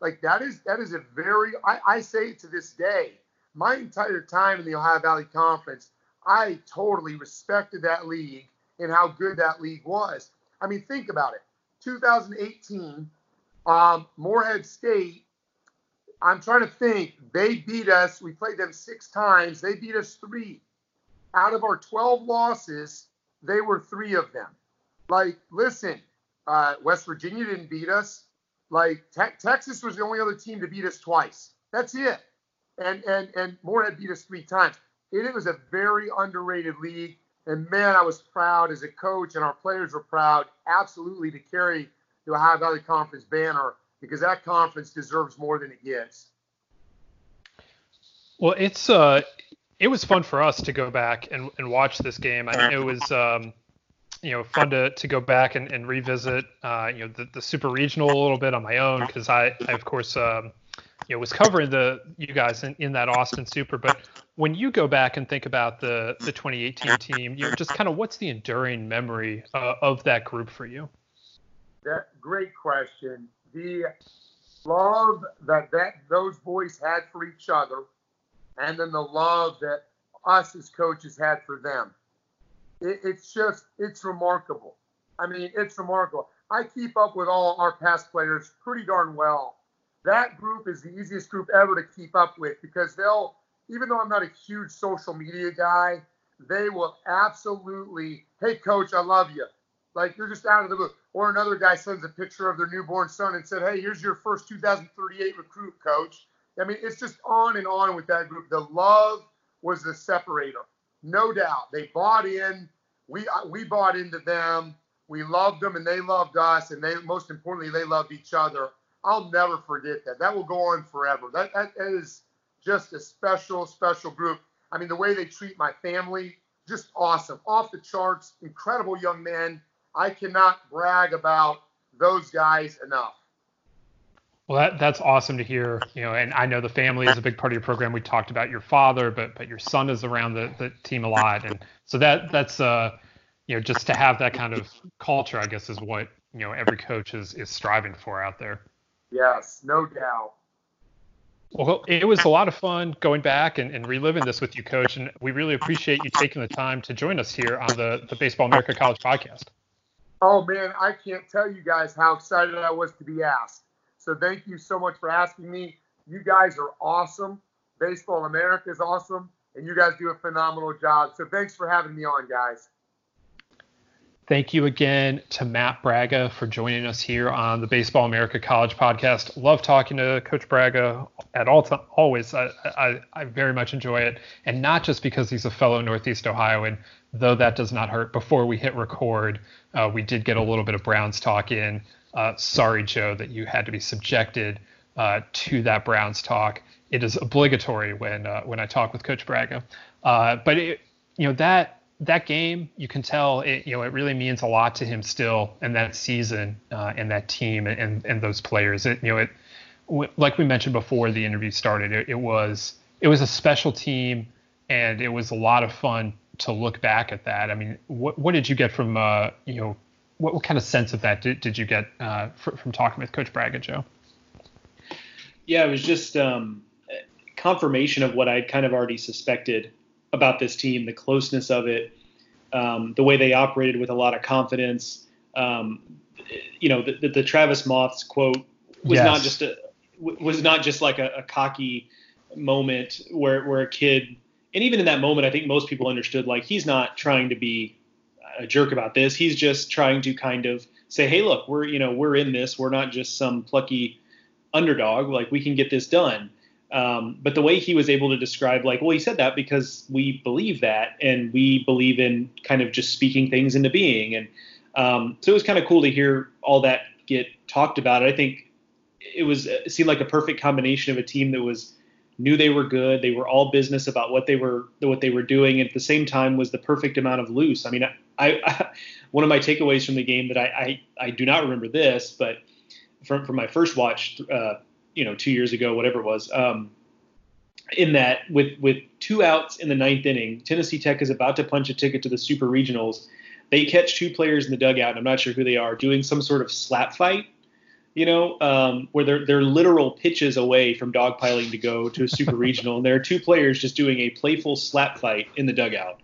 Like that is that is a very I, I say to this day. My entire time in the Ohio Valley Conference, I totally respected that league and how good that league was. I mean, think about it. 2018, um, Morehead State, I'm trying to think. They beat us. We played them six times. They beat us three. Out of our 12 losses, they were three of them. Like, listen, uh, West Virginia didn't beat us. like te- Texas was the only other team to beat us twice. That's it. And and and Morehead beat us three times. It, it was a very underrated league. And man, I was proud as a coach, and our players were proud, absolutely, to carry the Ohio Valley Conference banner because that conference deserves more than it gets. Well, it's uh, it was fun for us to go back and, and watch this game. I mean, it was um, you know fun to, to go back and, and revisit uh, you know the, the super regional a little bit on my own because I, I of course um, you know was covering the you guys in, in that Austin Super. But when you go back and think about the the 2018 team, you know just kind of what's the enduring memory uh, of that group for you? That great question. The love that that those boys had for each other, and then the love that us as coaches had for them it, it's just it's remarkable. I mean, it's remarkable. I keep up with all our past players pretty darn well. That group is the easiest group ever to keep up with because they'll, even though I'm not a huge social media guy, they will absolutely, hey coach, I love you. Like you're just out of the blue. Or another guy sends a picture of their newborn son and said, hey, here's your first 2038 recruit, coach. I mean, it's just on and on with that group. The love was the separator no doubt. They bought in. We uh, we bought into them. We loved them, and they loved us, and they most importantly they loved each other. I'll never forget that. That will go on forever. That that is just a special special group. I mean, the way they treat my family, just awesome, off the charts, incredible young men. I cannot brag about those guys enough. Well, that, that's awesome to hear. You know, and I know the family is a big part of your program. We talked about your father, but but your son is around the, the team a lot, and so that that's uh, you know, just to have that kind of culture, I guess, is what you know every coach is is striving for out there. Yes, no doubt. Well, it was a lot of fun going back and, and reliving this with you, Coach, and we really appreciate you taking the time to join us here on the the Baseball America College podcast. Oh man, I can't tell you guys how excited I was to be asked. So thank you so much for asking me. You guys are awesome. Baseball America is awesome, and you guys do a phenomenal job. So thanks for having me on, guys. Thank you again to Matt Bragga for joining us here on the Baseball America College podcast. Love talking to Coach Bragga at all time, always. I, I, I very much enjoy it, and not just because he's a fellow Northeast Ohioan, though that does not hurt. Before we hit record, uh, we did get a little bit of Browns talk in. Uh, sorry, Joe, that you had to be subjected uh, to that Browns talk. It is obligatory when uh, when I talk with Coach Bragga, Uh, but it, you know that that game, you can tell it you know it really means a lot to him still, and that season uh, and that team and and those players. It you know it like we mentioned before the interview started. It, it was it was a special team, and it was a lot of fun to look back at that. I mean, what what did you get from uh, you know what, what kind of sense of that did, did you get uh, fr- from talking with Coach Bragga, Joe? Yeah, it was just um, confirmation of what I'd kind of already suspected about this team, the closeness of it, um, the way they operated with a lot of confidence. Um, you know, the, the, the, Travis Moths quote was yes. not just a was not just like a, a cocky moment where where a kid and even in that moment, I think most people understood like he's not trying to be a jerk about this. He's just trying to kind of say, hey, look, we're you know we're in this. We're not just some plucky underdog. Like we can get this done. Um, but the way he was able to describe, like, well, he said that because we believe that, and we believe in kind of just speaking things into being, and um, so it was kind of cool to hear all that get talked about. I think it was it seemed like a perfect combination of a team that was knew they were good. They were all business about what they were what they were doing. And at the same time, was the perfect amount of loose. I mean, I, I one of my takeaways from the game that I, I, I do not remember this, but from from my first watch, uh, you know, two years ago, whatever it was. Um, in that, with with two outs in the ninth inning, Tennessee Tech is about to punch a ticket to the Super Regionals. They catch two players in the dugout. And I'm not sure who they are, doing some sort of slap fight you know, um, where they're they're literal pitches away from dogpiling to go to a super regional, and there are two players just doing a playful slap fight in the dugout.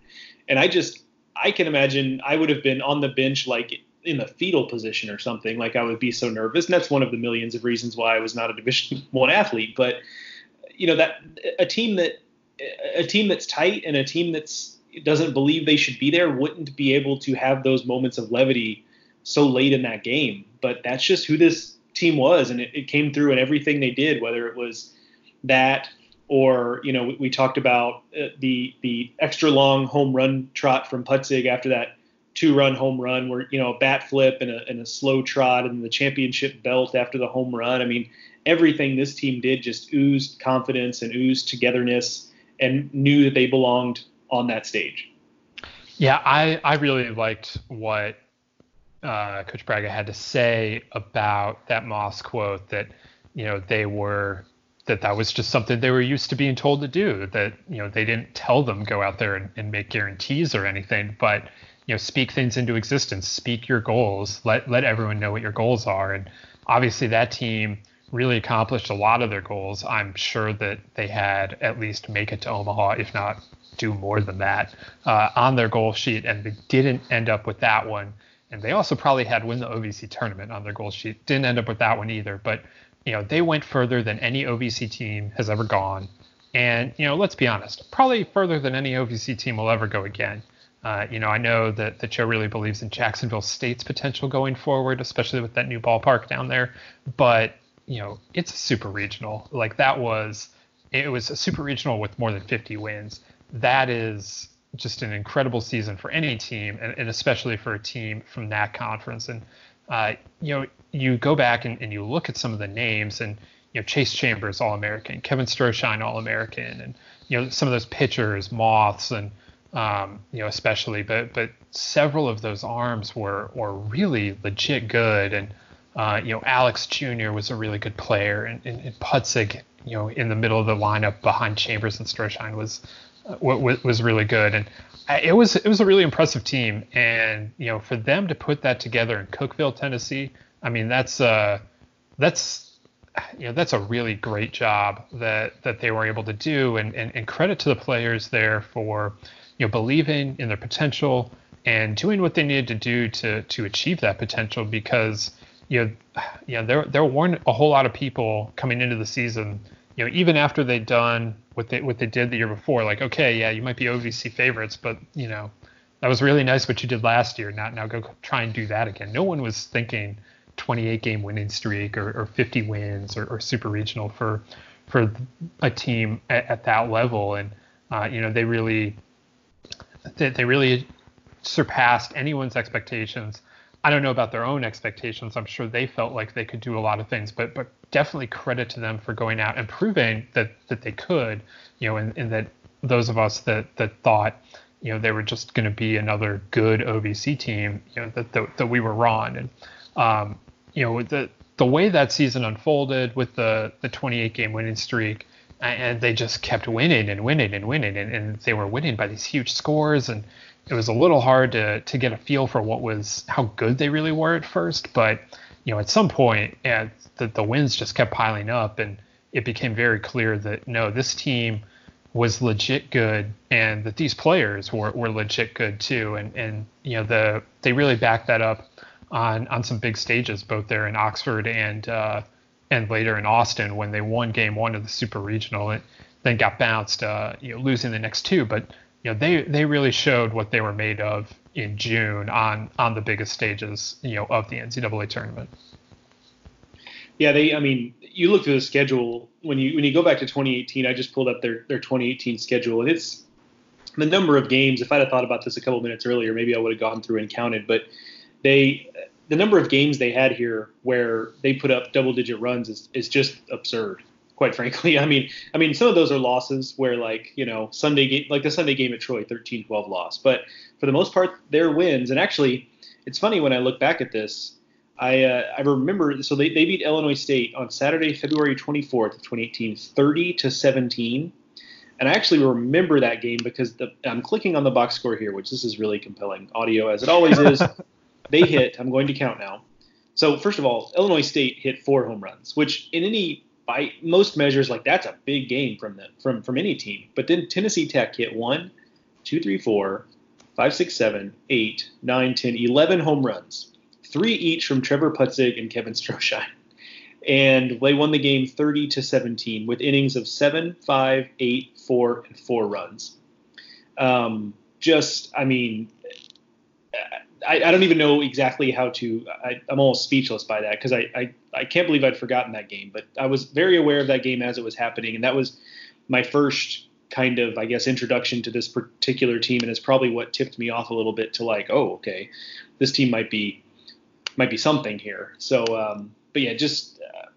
And I just I can imagine I would have been on the bench like in the fetal position or something. Like I would be so nervous, and that's one of the millions of reasons why I was not a Division One athlete. But you know that a team that a team that's tight and a team that's doesn't believe they should be there wouldn't be able to have those moments of levity so late in that game. But that's just who this team was, and it, it came through in everything they did, whether it was that or you know we, we talked about uh, the the extra long home run trot from Putzig after that two run home run where you know a bat flip and a, and a slow trot and the championship belt after the home run. I mean everything this team did just oozed confidence and oozed togetherness and knew that they belonged on that stage. Yeah, I I really liked what uh, Coach Bragga had to say about that Moths quote that you know they were that that was just something they were used to being told to do that you know they didn't tell them go out there and, and make guarantees or anything but you know speak things into existence speak your goals let let everyone know what your goals are. And obviously that team really accomplished a lot of their goals. I'm sure that they had at least make it to omaha if not do more than that uh, on their goal sheet. And they didn't end up with that one. And they also probably had win the ovc tournament on their goal sheet. Didn't end up with that one either. But you know, they went further than any OVC team has ever gone. And, you know, let's be honest, probably further than any OVC team will ever go again. Uh, you know, I know that the Joe really believes in Jacksonville State's potential going forward, especially with that new ballpark down there. But, you know, it's a super regional. Like that was, it was a super regional with more than 50 wins. That is just an incredible season for any team, and, and especially for a team from that conference. And, uh, you know, you go back and, and you look at some of the names and you know Chase Chambers All American, Kevin Strohschein All American, and you know some of those pitchers, Moths, and um, you know especially, but but several of those arms were were really legit good, and uh, you know Alex Jr. was a really good player, and, and, and Putzig, you know in the middle of the lineup behind Chambers and Strohschein was uh, was really good, and it was it was a really impressive team, and you know for them to put that together in Cookeville, Tennessee I mean, that's uh, that's you know that's a really great job that that they were able to do, and, and and credit to the players there for you know believing in their potential and doing what they needed to do to to achieve that potential because you know you know there there weren't a whole lot of people coming into the season you know even after they'd done what they what they did the year before like okay yeah you might be OVC favorites but you know that was really nice what you did last year. Now now go try and do that again. No one was thinking 28 game winning streak or, or 50 wins or, or, super regional for for a team at, at that level. And uh, you know they really they, they really surpassed anyone's expectations I don't know about their own expectations. I'm sure they felt like they could do a lot of things, but but definitely credit to them for going out and proving that that they could, you know, and, and that those of us that that thought, you know, they were just going to be another good OVC team, you know, that that, that we were wrong. And um, you know the the way that season unfolded with the the 28 game winning streak and they just kept winning and winning and winning and, and they were winning by these huge scores and it was a little hard to to get a feel for what was how good they really were at first but you know at some point yeah, the, the wins just kept piling up and it became very clear that no this team was legit good and that these players were, were legit good too and and you know the they really backed that up on on some big stages, both there in Oxford and uh, and later in Austin when they won Game One of the Super Regional, and then got bounced, uh, you know, losing the next two. But you know, they they really showed what they were made of in June on on the biggest stages, you know, of the NCAA tournament. Yeah, they. I mean, you look at the schedule when you when you go back to 2018. I just pulled up their their 2018 schedule, and it's the number of games. If I'd have thought about this a couple minutes earlier, maybe I would have gone through and counted. But they the number of games they had here where they put up double digit runs is, is just absurd quite frankly. I mean i mean some of those are losses where like you know sunday game like the sunday game at troy 13-12 loss. But for the most part they're wins and actually it's funny when i look back at this i uh, i remember so they, they beat illinois state on saturday february 24th of 2018 30 to 17 and I actually remember that game because the, I'm clicking on the box score here, which this is really compelling audio as it always is. they hit. I'm going to count now. So first of all, Illinois State hit four home runs, which in any by most measures, like that's a big game from them from from any team. But then Tennessee Tech hit one, two, three, four, five, six, seven, eight, nine, ten, eleven home runs, three each from Trevor Putzig and Kevin Strohschein. And they won the game 30 to 17 with innings of seven, five, eight, four, and four runs. Um, just, I mean, I, I, don't even know exactly how to. I, am almost speechless by that because I, I I can't believe I'd forgotten that game. But I was very aware of that game as it was happening, and that was my first kind of I guess introduction to this particular team, and it's probably what tipped me off a little bit to like, oh, okay, this team might be might be something here. So, um, but yeah, just uh,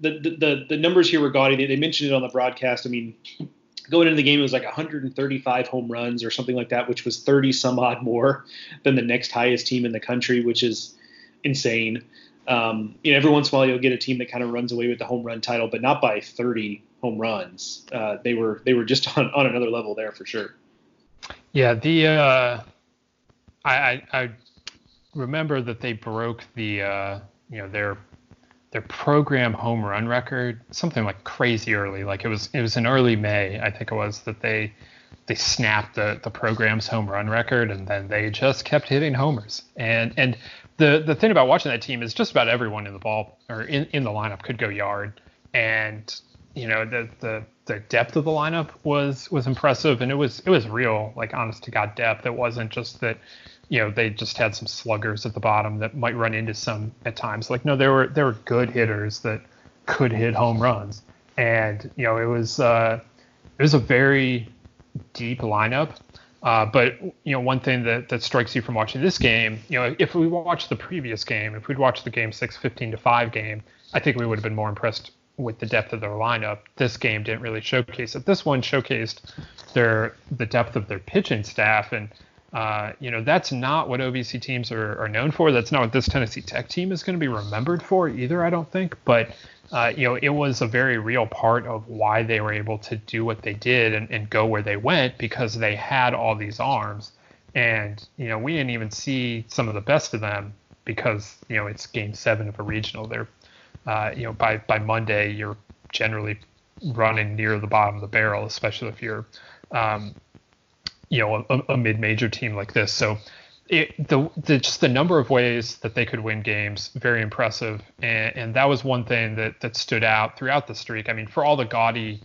the, the the numbers here were gaudy. They, they mentioned it on the broadcast. I mean, going into the game, it was like 135 home runs or something like that, which was 30 some odd more than the next highest team in the country, which is insane. Um, you know, every once in a while you'll get a team that kind of runs away with the home run title, but not by 30 home runs. Uh, they were they were just on, on another level there for sure. Yeah, the uh, I, I, remember that they broke the uh, you know their their program home run record something like crazy early. Like it was it was in early May, I think it was that they they snapped the the program's home run record, and then they just kept hitting homers. And and the the thing about watching that team is just about everyone in the ball or in in the lineup could go yard, and you know the the the depth of the lineup was was impressive, and it was it was real like honest to god depth. It wasn't just that you know they just had some sluggers at the bottom that might run into some at times. Like no, there were there were good hitters that could hit home runs, and you know it was uh, it was a very deep lineup. Uh, but you know one thing that, that strikes you from watching this game, you know if we watched the previous game, if we'd watched the game six, 15 to five game, I think we would have been more impressed with the depth of their lineup. This game didn't really showcase it. This one showcased their the depth of their pitching staff and uh, you know, that's not what OVC teams are, are, known for. That's not what this Tennessee Tech team is going to be remembered for either, I don't think. But, uh, you know, it was a very real part of why they were able to do what they did and, and go where they went because they had all these arms. And, you know, we didn't even see some of the best of them because, you know, it's game seven of a regional. They're, uh, you know, by, by Monday, you're generally running near the bottom of the barrel, especially if you're, um, you know a, a mid-major team like this. So it, the, the, just the number of ways that they could win games very impressive, and, and that was one thing that that stood out throughout the streak. I mean, for all the gaudy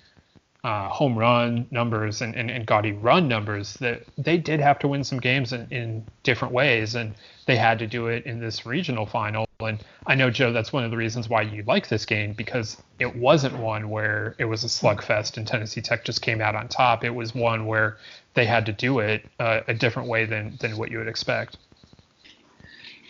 uh, home run numbers and, and, and gaudy run numbers, that they did have to win some games in, in different ways, and they had to do it in this regional final. And I know Joe, that's one of the reasons why you like this game because it wasn't one where it was a slugfest and Tennessee Tech just came out on top. It was one where they had to do it uh, a different way than than what you would expect.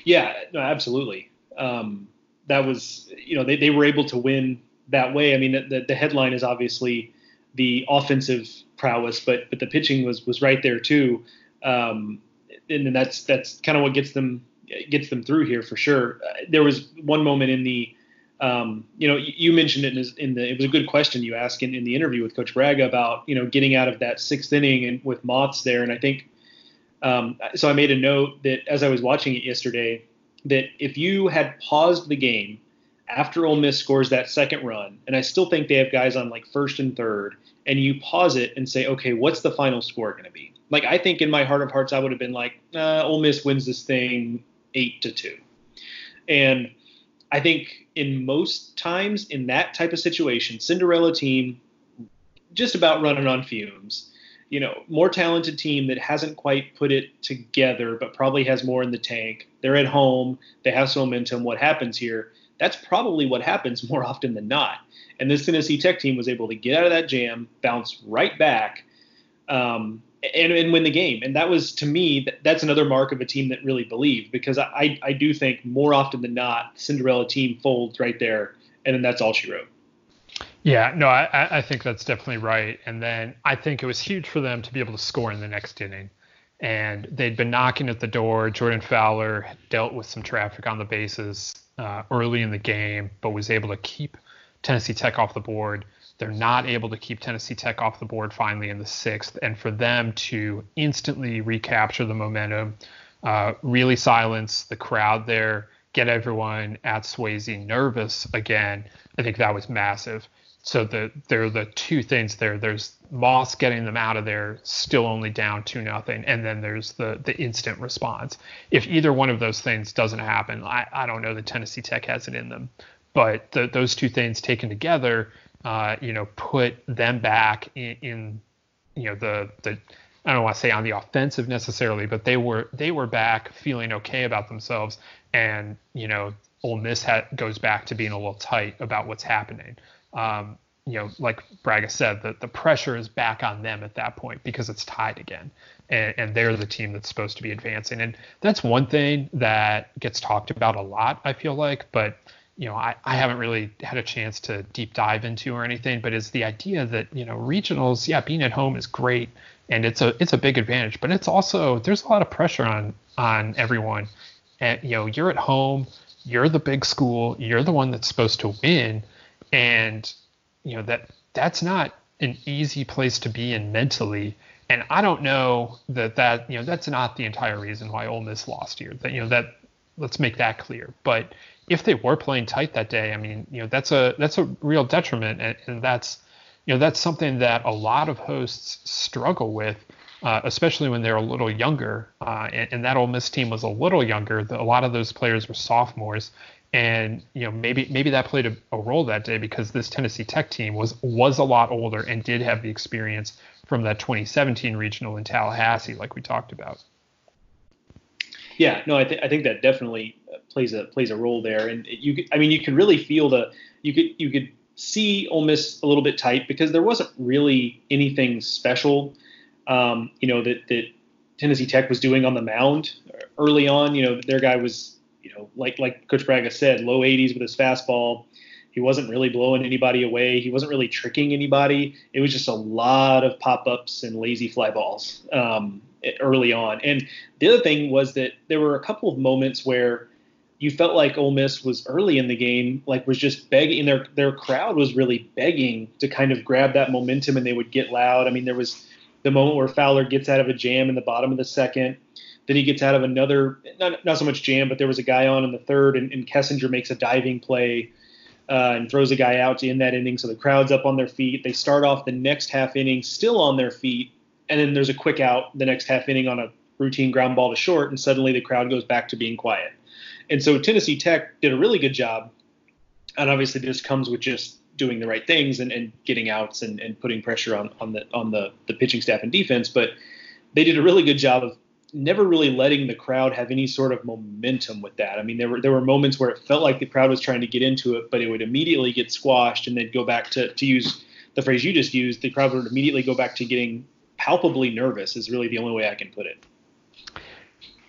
Yeah, no, absolutely. Um, that was, you know, they, they were able to win that way. I mean, the, the headline is obviously the offensive prowess, but but the pitching was was right there too. Um, and that's that's kind of what gets them gets them through here for sure. There was one moment in the um, you know, you mentioned it in, in, the. It was a good question you asked in, in the interview with Coach Bragga about you know getting out of that sixth inning and with Moths there, and I think um, so. I made a note that as I was watching it yesterday, that if you had paused the game after Ole Miss scores that second run, and I still think they have guys on like first and third, and you pause it and say, okay, what's the final score going to be? Like I think in my heart of hearts, I would have been like, uh, Ole Miss wins this thing eight to two, and I think in most times in that type of situation, Cinderella team just about running on fumes. You know, more talented team that hasn't quite put it together, but probably has more in the tank. They're at home, they have some momentum. What happens here? That's probably what happens more often than not. And this Tennessee Tech team was able to get out of that jam, bounce right back, um, and, and win the game. And that was to me that's another mark of a team that really believed because I I do think more often than not Cinderella team folds right there, and then that's all she wrote. Yeah, no, I, I think that's definitely right. And then I think it was huge for them to be able to score in the next inning. And they'd been knocking at the door. Jordan Fowler dealt with some traffic on the bases uh, early in the game, but was able to keep Tennessee Tech off the board. They're not able to keep Tennessee Tech off the board finally in the sixth, and for them to instantly recapture the momentum, uh, really silence the crowd there, get everyone at Swayze nervous again, I think that was massive. So the there are the two things there. There's Moths getting them out of there, still only down two nothing, and then there's the the instant response. If either one of those things doesn't happen, I, I don't know that Tennessee Tech has it in them. But the, those two things taken together, uh, you know, put them back in, in, you know, the the I don't want to say on the offensive necessarily, but they were they were back feeling okay about themselves, and you know Ole Miss ha- goes back to being a little tight about what's happening. Um, you know, like Bragga said, the, the pressure is back on them at that point because it's tied again. And, and, they're the team that's supposed to be advancing. And that's one thing that gets talked about a lot, I feel like. But, you know, I, I haven't really had a chance to deep dive into or anything. But is the idea that, you know, regionals, yeah, being at home is great and it's a it's a big advantage. But it's also there's a lot of pressure on on everyone. And you know, you're at home, you're the big school, you're the one that's supposed to win. And you know that that's not an easy place to be in mentally. And I don't know that that you know that's not the entire reason why Ole Miss lost here. That you know that let's make that clear. But if they were playing tight that day, I mean, you know, that's a that's a real detriment, and, and that's you know that's something that a lot of hosts struggle with, uh, especially when they're a little younger. Uh, and, and, that Ole Miss team was a little younger. The, a lot of those players were sophomores, and you know maybe maybe that played a, a, role that day because this Tennessee Tech team was was a lot older and did have the experience from that 2017 regional in Tallahassee, like we talked about. Yeah, no, I think I think that definitely plays a plays a role there, and you I mean you could really feel the you could you could see Ole Miss a little bit tight because there wasn't really anything special, um, you know that that Tennessee Tech was doing on the mound early on. You know their guy was you know, like like Coach Bragga said, low 80s with his fastball. He wasn't really blowing anybody away. He wasn't really tricking anybody. It was just a lot of pop ups and lazy fly balls um, early on. And the other thing was that there were a couple of moments where you felt like Ole Miss was early in the game, like was just begging. Their their crowd was really begging to kind of grab that momentum, and they would get loud. I mean, there was the moment where Fowler gets out of a jam in the bottom of the second then he gets out of another, not, not so much jam, but there was a guy on in the third, and, and Kessinger makes a diving play uh, and throws a guy out in that inning. So the crowd's up on their feet. They start off the next half inning still on their feet, and then there's a quick out the next half inning on a routine ground ball to short, and suddenly the crowd goes back to being quiet. And so Tennessee Tech did a really good job, and obviously this comes with just doing the right things and, and getting outs and, and putting pressure on, on the on the, the pitching staff and defense. But they did a really good job of never really letting the crowd have any sort of momentum with that. I mean, there were there were moments where it felt like the crowd was trying to get into it, but it would immediately get squashed, and they'd go back to to use the phrase you just used. The crowd would immediately go back to getting palpably nervous. Is really the only way I can put it.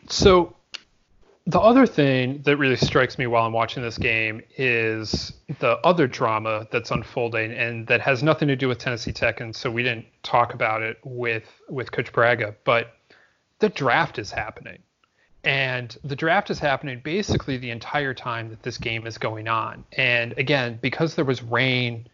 So. The other thing that really strikes me while I'm watching this game is the other drama that's unfolding and that has nothing to do with Tennessee Tech, and so we didn't talk about it with with Coach Bragga. But the draft is happening. And the draft is happening basically the entire time that this game is going on. And again, because there was rain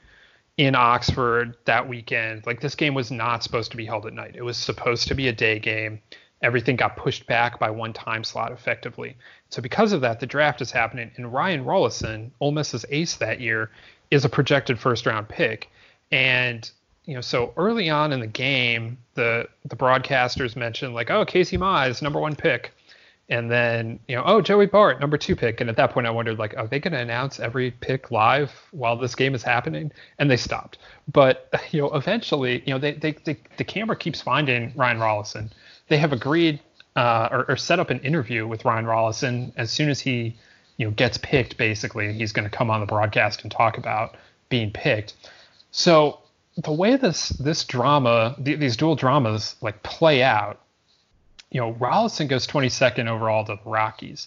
in Oxford that weekend, like this game was not supposed to be held at night. It was supposed to be a day game. Everything got pushed back by one time slot effectively. So because of that, the draft is happening. And Ryan Rollison, Ole Miss's ace that year, is a projected first round pick. And you know, so early on in the game, the the broadcasters mentioned like, oh, Casey Mize, number one pick, and then you know, oh, Joey Bart, number two pick, and at that point, I wondered like, are they going to announce every pick live while this game is happening? And they stopped. But you know, eventually, you know, they, they, they the camera keeps finding Ryan Rollison. They have agreed uh, or, or set up an interview with Ryan Rollison as soon as he you know gets picked. Basically, he's going to come on the broadcast and talk about being picked. So the way this this drama, these dual dramas, like play out, you know, Rollison goes 22nd overall to the Rockies,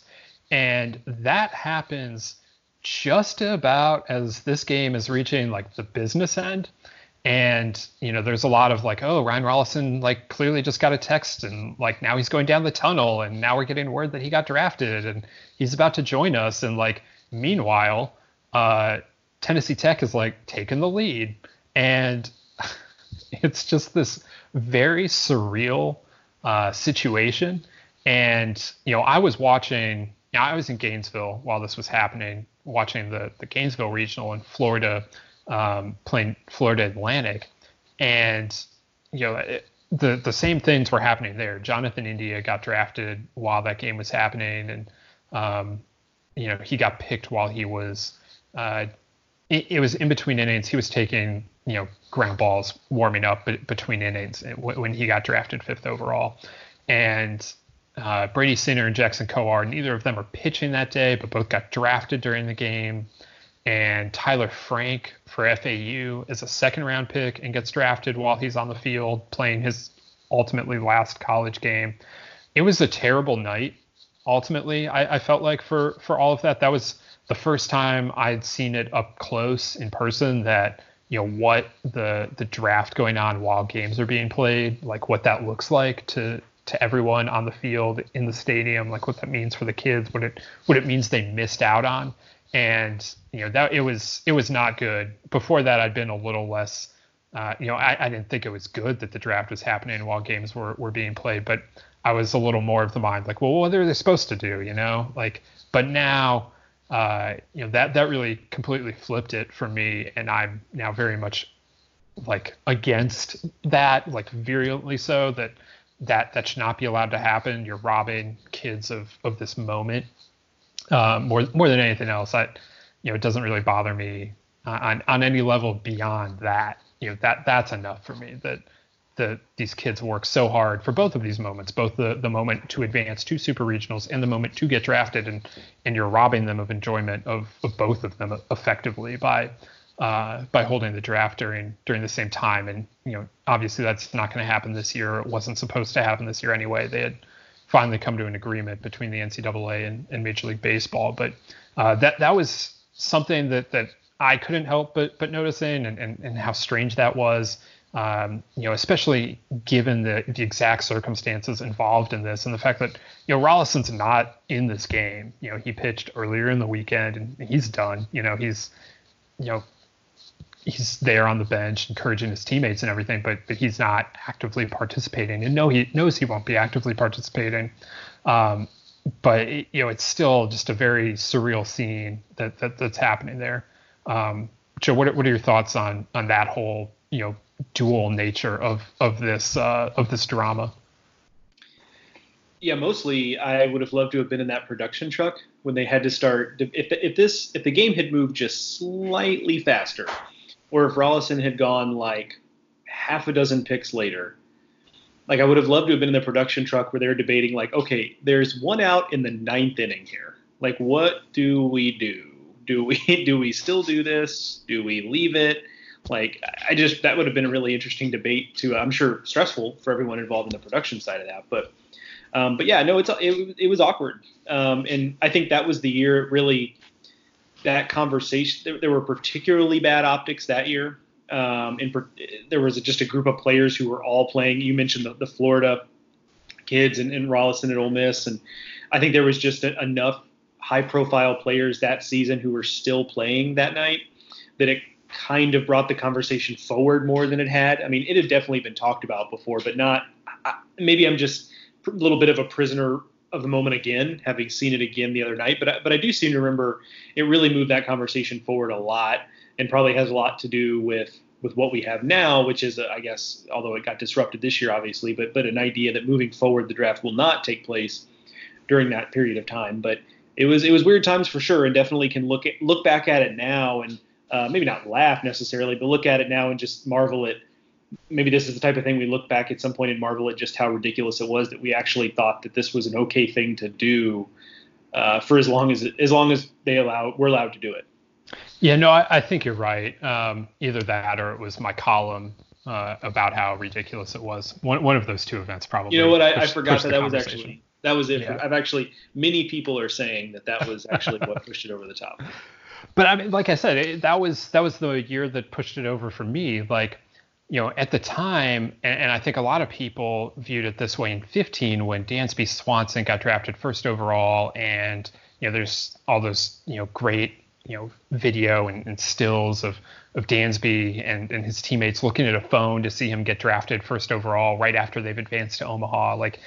and that happens just about as this game is reaching like the business end. And you know, there's a lot of like, oh, Ryan Rollison like clearly just got a text, and like now he's going down the tunnel, and now we're getting word that he got drafted, and he's about to join us. And like, meanwhile, uh, Tennessee Tech is like taking the lead and it's just this very surreal uh, situation. And you know, I was watching. You know, I was in Gainesville while this was happening, watching the the Gainesville regional in Florida, um, playing Florida Atlantic, and you know. It, the the same things were happening there. Jonathan India got drafted while that game was happening, and um, you know he got picked while he was uh, it, it, was in between innings. He was taking you know ground balls, warming up between innings when he got drafted fifth overall, and uh, Brady Singer and Jackson Kowar. Neither of them are pitching that day, but both got drafted during the game. And Tyler Frank for FAU is a second round pick and gets drafted while he's on the field playing his ultimately last college game. It was a terrible night. Ultimately, I, I felt like for for all of that, that was the first time I'd seen it up close in person. That you know what the the draft going on while games are being played, like what that looks like to to everyone on the field in the stadium, like what that means for the kids, what it what it means they missed out on, and you know that it was it was not good. Before that, I'd been a little less, uh, you know, I, I didn't think it was good that the draft was happening while games were were being played, but I was a little more of the mind like, well, what are they supposed to do, you know, like, but now. Uh, you know that that really completely flipped it for me, and I'm now very much like against that, like virulently so. That that that should not be allowed to happen. You're robbing kids of of this moment. Uh, more more than anything else, I, you know, it doesn't really bother me uh, on on any level beyond that. You know, that that's enough for me. That the these kids work so hard for both of these moments, both the the moment to advance to super regionals and the moment to get drafted, and and you're robbing them of enjoyment of of both of them effectively by uh, by holding the draft during during the same time. And you know, obviously that's not going to happen this year. It wasn't supposed to happen this year anyway. They had finally come to an agreement between the NCAA and, and Major League Baseball. But uh, that that was something that that I couldn't help but but noticing, and and, and how strange that was. Um, you know, especially given the, the exact circumstances involved in this and the fact that, you know, Rolison's not in this game. You know, he pitched earlier in the weekend and he's done. You know, he's, you know, he's there on the bench encouraging his teammates and everything, but but he's not actively participating. And no, he knows he won't be actively participating. Um, but it, you know, it's still just a very surreal scene that, that that's happening there. Um, Joe, what what are your thoughts on on that whole you know dual nature of of this uh, of this drama? Yeah, mostly I would have loved to have been in that production truck when they had to start. If if this if the game had moved just slightly faster, or if Rolison had gone like half a dozen picks later, like I would have loved to have been in the production truck where they're debating like, okay, there's one out in the ninth inning here. Like, what do we do? Do we do we still do this? Do we leave it? Like, I just that would have been a really interesting debate to. I'm sure stressful for everyone involved in the production side of that, but. Um, but yeah, no, it's it, it was awkward, um, and I think that was the year really that conversation. There, there, were particularly bad optics that year. Um, and per, there was just a group of players who were all playing. You mentioned the, the Florida kids and, and Rolison at Ole Miss, and I think there was just a, enough high-profile players that season who were still playing that night that it kind of brought the conversation forward more than it had. I mean, it had definitely been talked about before, but not. I, maybe I'm just a little bit of a prisoner of the moment again, having seen it again the other night. But I, but I do seem to remember it really moved that conversation forward a lot, and probably has a lot to do with with what we have now, which is, I guess, although it got disrupted this year, obviously, but but an idea that moving forward the draft will not take place during that period of time. But it was it was weird times for sure, and definitely can look at, look back at it now and uh, maybe not laugh necessarily, but look at it now and just marvel at maybe this is the type of thing we look back at some point and marvel at just how ridiculous it was that we actually thought that this was an okay thing to do uh, for as long as as long as they allow we're allowed to do it. Yeah, no, I, I think you're right. Um, either that or it was my column uh, about how ridiculous it was. One one of those two events probably. You know what? I, pushed, I forgot that that was actually that was it. Yeah. I've actually many people are saying that that was actually what pushed it over the top. But I mean, like I said, it, that was that was the year that pushed it over for me. Like you know, at the time, and, and, I think a lot of people viewed it this way in 15 when Dansby Swanson got drafted first overall, and you know, there's all those you know great you know video and, and stills of of Dansby and, and his teammates looking at a phone to see him get drafted first overall right after they've advanced to Omaha. Like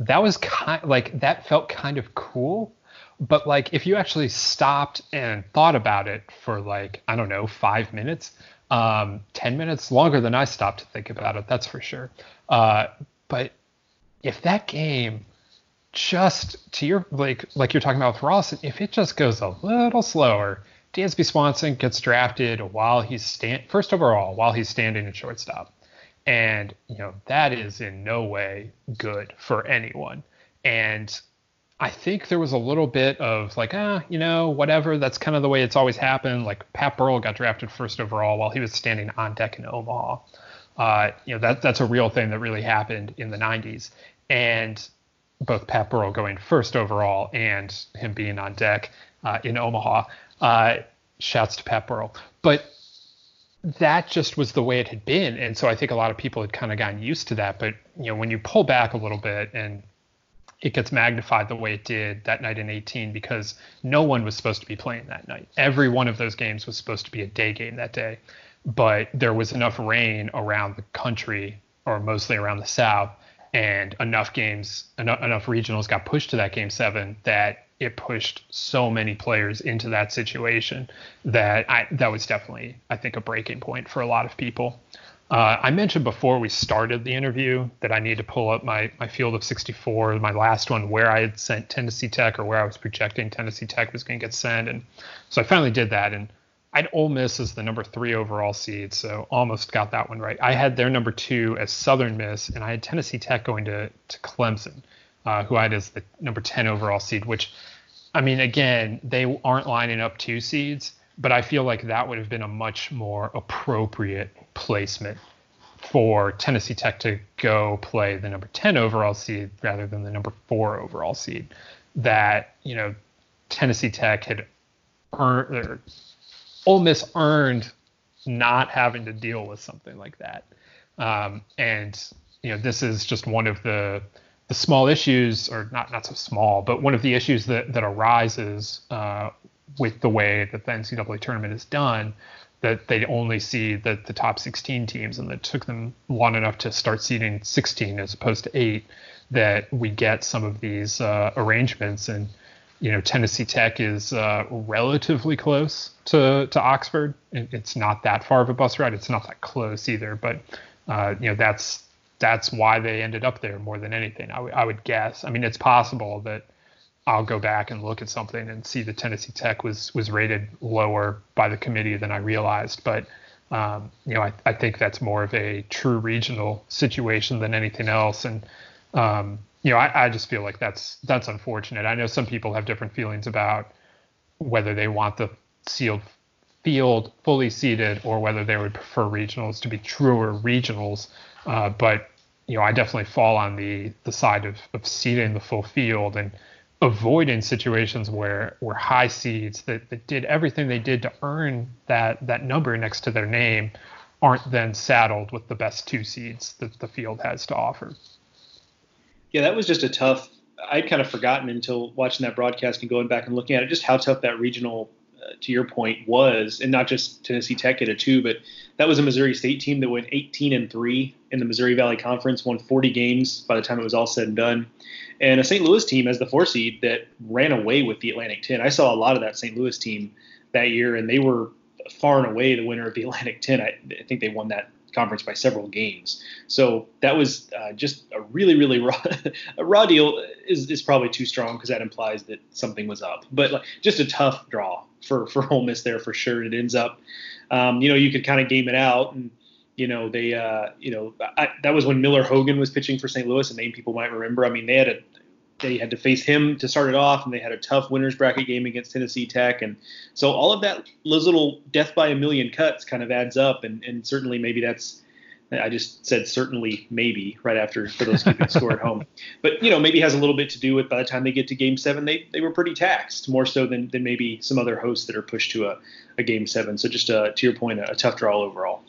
that was kind like that felt kind of cool. But like if you actually stopped and thought about it for like I don't know five minutes, um, 10 minutes longer than I stopped to think about it, that's for sure. Uh, but if that game just to your like like you're talking about with Rolison, if it just goes a little slower, Dansby Swanson gets drafted while he's stand first overall while he's standing at shortstop, and you know that is in no way good for anyone. And I think there was a little bit of like, ah, you know, whatever. That's kind of the way it's always happened. Like Pat Burrell got drafted first overall while he was standing on deck in Omaha. Uh, you know, that that's a real thing that really happened in the 90s. And both Pat Burrell going first overall and him being on deck uh, in Omaha. Uh, shouts to Pat Burrell. But that just was the way it had been. And so I think a lot of people had kind of gotten used to that. But, you know, when you pull back a little bit and it gets magnified the way it did that night in 18 because no one was supposed to be playing that night. Every one of those games was supposed to be a day game that day, but there was enough rain around the country or mostly around the South and enough games, enough, enough regionals got pushed to that game seven that it pushed so many players into that situation that I, that was definitely, I think, a breaking point for a lot of people. Uh, I mentioned before we started the interview that I need to pull up my, my field of 64, my last one, where I had sent Tennessee Tech or where I was projecting Tennessee Tech was going to get sent. And so I finally did that. And I had Ole Miss as the number three overall seed, so almost got that one right. I had their number two as Southern Miss, and I had Tennessee Tech going to, to Clemson, uh, who I had as the number 10 overall seed, which, I mean, again, they aren't lining up two seeds but I feel like that would have been a much more appropriate placement for Tennessee Tech to go play the number 10 overall seed rather than the number four overall seed. That, you know, Tennessee Tech had earned, or Ole Miss earned not having to deal with something like that. Um, and, you know, this is just one of the, the small issues, or not not so small, but one of the issues that that arises uh, with the way that the NCAA tournament is done, that they only see the, the top 16 teams, and it took them long enough to start seeding 16 as opposed to eight, that we get some of these uh, arrangements. And you know, Tennessee Tech is uh, relatively close to to Oxford. It's not that far of a bus ride. It's not that close either, but uh, you know, that's that's why they ended up there more than anything. I, w- I would guess. I mean, it's possible that I'll go back and look at something and see that Tennessee Tech was was rated lower by the committee than I realized. But um, you know, I, I think that's more of a true regional situation than anything else. And um, you know, I, I just feel like that's that's unfortunate. I know some people have different feelings about whether they want the sealed field fully seated or whether they would prefer regionals to be truer regionals. Uh, but you know, I definitely fall on the the side of of seating the full field and avoiding situations where where high seeds that, that did everything they did to earn that that number next to their name aren't then saddled with the best two seeds that the field has to offer. Yeah, that was just a tough. I'd kind of forgotten until watching that broadcast and going back and looking at it, just how tough that regional, to your point, was, and not just Tennessee Tech at a two, but that was a Missouri State team that went 18 and three in the Missouri Valley Conference, won 40 games by the time it was all said and done and a St. Louis team as the four seed that ran away with the Atlantic 10. I saw a lot of that St. Louis team that year, and they were far and away the winner of the Atlantic 10. I, I think they won that conference by several games. So that was uh, just a really, really raw, a raw deal is, is probably too strong because that implies that something was up. But like, just a tough draw for for Ole Miss there for sure. It ends up, um, you know, you could kind of game it out and you know they uh, you know I, that was when Miller Hogan was pitching for St. Louis, a name people might remember. I mean, they had a they had to face him to start it off, and they had a tough winners bracket game against Tennessee Tech, and so all of that those little death by a million cuts kind of adds up, and and certainly maybe that's I just said certainly maybe right after for those keeping score at home, but you know maybe has a little bit to do with by the time they get to Game Seven they they were pretty taxed more so than than maybe some other hosts that are pushed to a, a Game Seven. So just uh, to your point, a, a tough draw overall.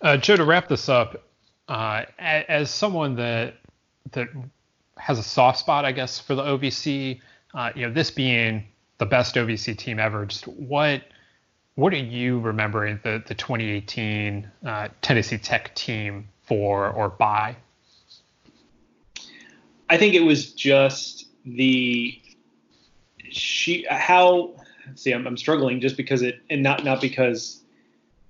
Uh, Joe, to wrap this up, uh, as someone that that has a soft spot, I guess, for the OVC, uh, you know, this being the best OVC team ever, just what what are you remembering the the 2018 uh, Tennessee Tech team for or by? I think it was just the she how see I'm, I'm struggling just because it and not not because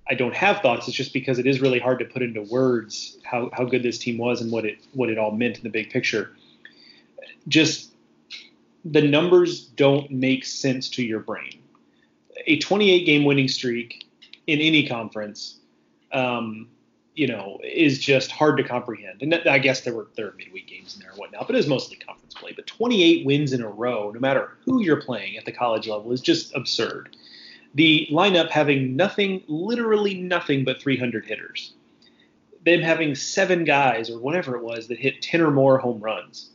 I don't have thoughts. It's just because it is really hard to put into words how, how good this team was and what it what it all meant in the big picture. Just the numbers don't make sense to your brain. a 28 game winning streak in any conference, um, you know, is just hard to comprehend. And I guess there were there are midweek games in there and whatnot, but it was mostly conference play. But 28 wins in a row, no matter who you're playing at the college level, is just absurd. The lineup having nothing, literally nothing but 300 hitters. Them having seven guys or whatever it was that hit 10 or more home runs.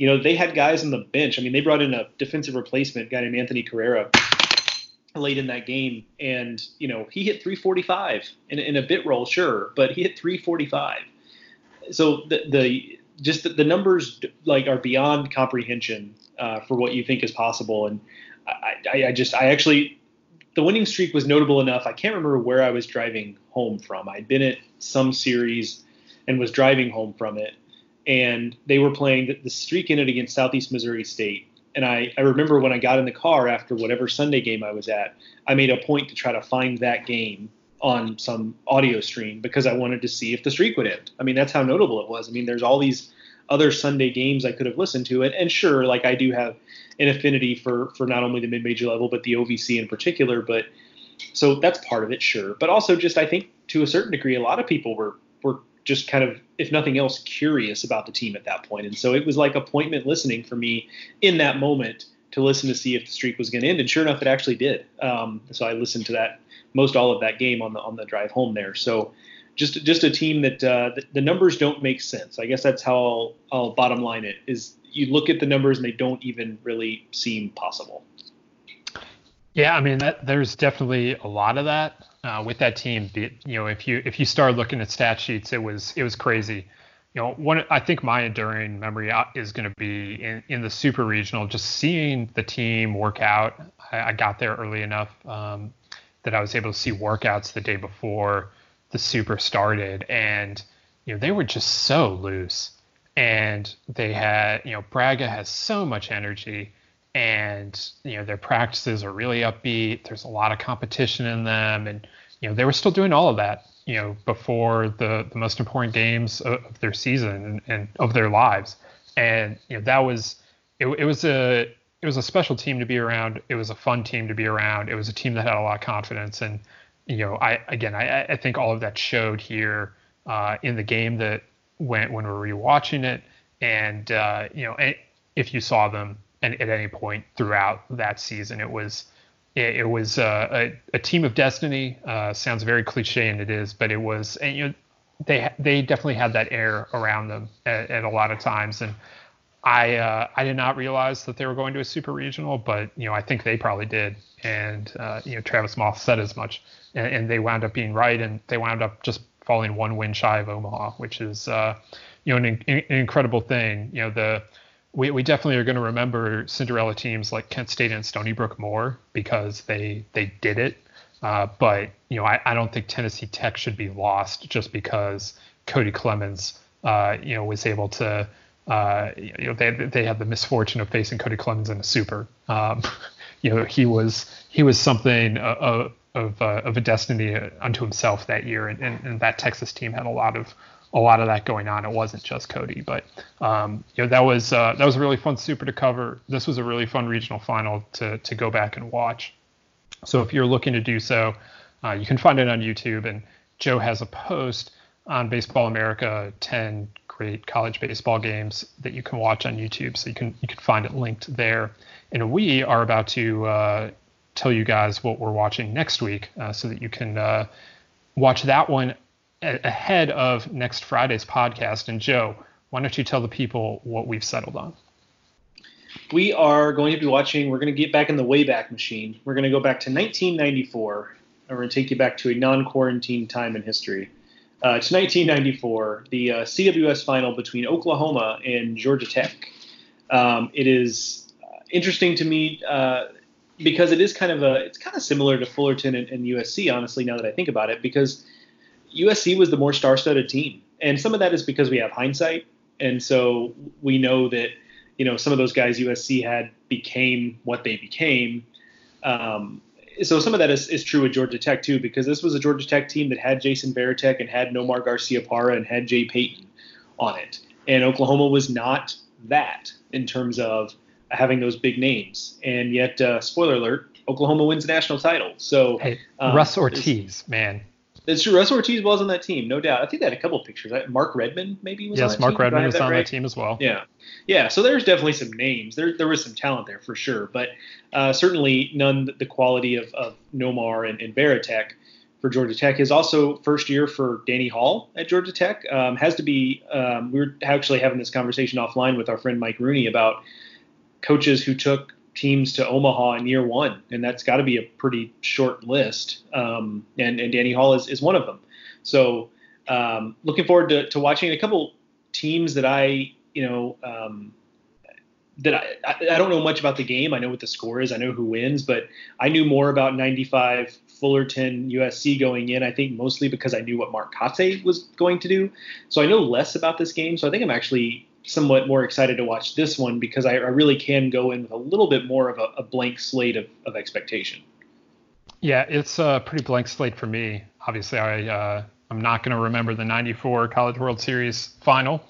You know, they had guys on the bench. I mean, they brought in a defensive replacement guy named Anthony Carrera late in that game, and you know he hit 345 in, in a bit roll, sure, but he hit 345. So the the just the, the numbers like are beyond comprehension uh, for what you think is possible, and I, I, I just I actually the winning streak was notable enough. I can't remember where I was driving home from. I'd been at some series and was driving home from it, and they were playing the, the streak ended against Southeast Missouri State and I, I remember when I got in the car after whatever Sunday game I was at, I made a point to try to find that game on some audio stream because I wanted to see if the streak would end. I mean, that's how notable it was. I mean, there's all these other Sunday games I could have listened to, and, and sure, like I do have an affinity for for not only the mid major level but the OVC in particular. But so that's part of it, sure. But also, just I think to a certain degree, a lot of people were just kind of, if nothing else, curious about the team at that point. And so it was like appointment listening for me in that moment to listen to see if the streak was going to end. And sure enough, it actually did. Um, so I listened to that most all of that game on the on the drive home there. So just just a team that uh, the, the, numbers don't make sense. I guess that's how I'll, I'll bottom line it. Is you look at the numbers and they don't even really seem possible. Yeah, I mean, that, there's definitely a lot of that uh, with that team. You know, if you if you start looking at stat sheets, it was it was crazy. You know, one I think my enduring memory uh, is going to be in, in the super regional, just seeing the team work out. I, I got there early enough um, that I was able to see workouts the day before the super started, and you know they were just so loose, and they had you know Bragga has so much energy and you know their practices are really upbeat. There's a lot of competition in them, and you know they were still doing all of that you know before the the most important games of, of their season and, and, of their lives, and you know that was it, it was a it was a special team to be around. It was a fun team to be around. It was a team that had a lot of confidence, and you know I again I, I think all of that showed here uh, in the game that when when we were rewatching it, and uh, you know if you saw them and at any point throughout that season. It was it, it was uh, a, a, team of destiny. Uh, sounds very cliche, and it is, but it was. And, you know, they they definitely had that air around them at, at a lot of times, and I uh, I did not realize that they were going to a super regional, but you know I think they probably did, and uh, you know Travis Moths said as much, and, and, they wound up being right, and they wound up just falling one win shy of Omaha, which is uh, you know an, an incredible thing. You know the we, we definitely are going to remember Cinderella teams like Kent State and Stony Brook more because they they did it. Uh, but you know, I, I don't think Tennessee Tech should be lost just because Cody Clemens, uh, you know, was able to. Uh, you know, they they had the misfortune of facing Cody Clemens in a super. Um, you know, he was he was something of of, uh, of a destiny unto himself that year, and, and, and that Texas team had a lot of a lot of that going on. It wasn't just Cody, but um, you know that was uh, that was a really fun super to cover. This was a really fun regional final to to go back and watch. So if you're looking to do so, uh, you can find it on YouTube. And Joe has a post on Baseball America, 10 great college baseball games that you can watch on YouTube. So you can you can find it linked there. And we are about to uh, tell you guys what we're watching next week, uh, so that you can uh, watch that one ahead of next Friday's podcast. And Joe, why don't you tell the people what we've settled on? We are going to be watching, we're going to get back in the Wayback Machine. We're going to go back to 1994, and we're going to take you back to a non quarantine time in history. Uh, it's 1994, the uh, CWS final between Oklahoma and Georgia Tech. Um, it is uh, interesting to me uh, because it is kind of a, it's kind of similar to Fullerton and, and USC, honestly, now that I think about it, because USC was the more star-studded team, and some of that is because we have hindsight, and so we know that you know some of those guys USC had became what they became. Um, so some of that is, is true with Georgia Tech too, because this was a Georgia Tech team that had Jason Varitek and had Nomar Garciaparra and had Jay Payton on it, and Oklahoma was not that in terms of having those big names. And yet, uh, spoiler alert, Oklahoma wins the national title. So hey, um, Russ Ortiz, man, it's true. Russ Ortiz was on that team, no doubt. I think they had a couple pictures. Mark Redman maybe was. Yes, on Mark team. Redman was that on right? that team as well. Yeah, yeah. So there's definitely some names. There there was some talent there for sure, but uh, certainly none the quality of, of Nomar and, and Varitek for Georgia Tech. Is also first year for Danny Hall at Georgia Tech. Um, has to be. Um, we were actually having this conversation offline with our friend Mike Rooney about coaches who took teams to Omaha in year one, and that's got to be a pretty short list. Um, and, and Danny Hall is, is one of them. So um, looking forward to, to watching a couple teams that I, you know, um, that I, I, don't know much about the game. I know what the score is. I know who wins, but I knew more about 95 Fullerton USC going in. I think mostly because I knew what Mark Kotsay was going to do. So I know less about this game. So I think I'm actually somewhat more excited to watch this one because I, I really can go in with a little bit more of a, a blank slate of, of expectation. Yeah, it's a pretty blank slate for me. Obviously, I uh, I'm not going to remember the '94 College World Series final,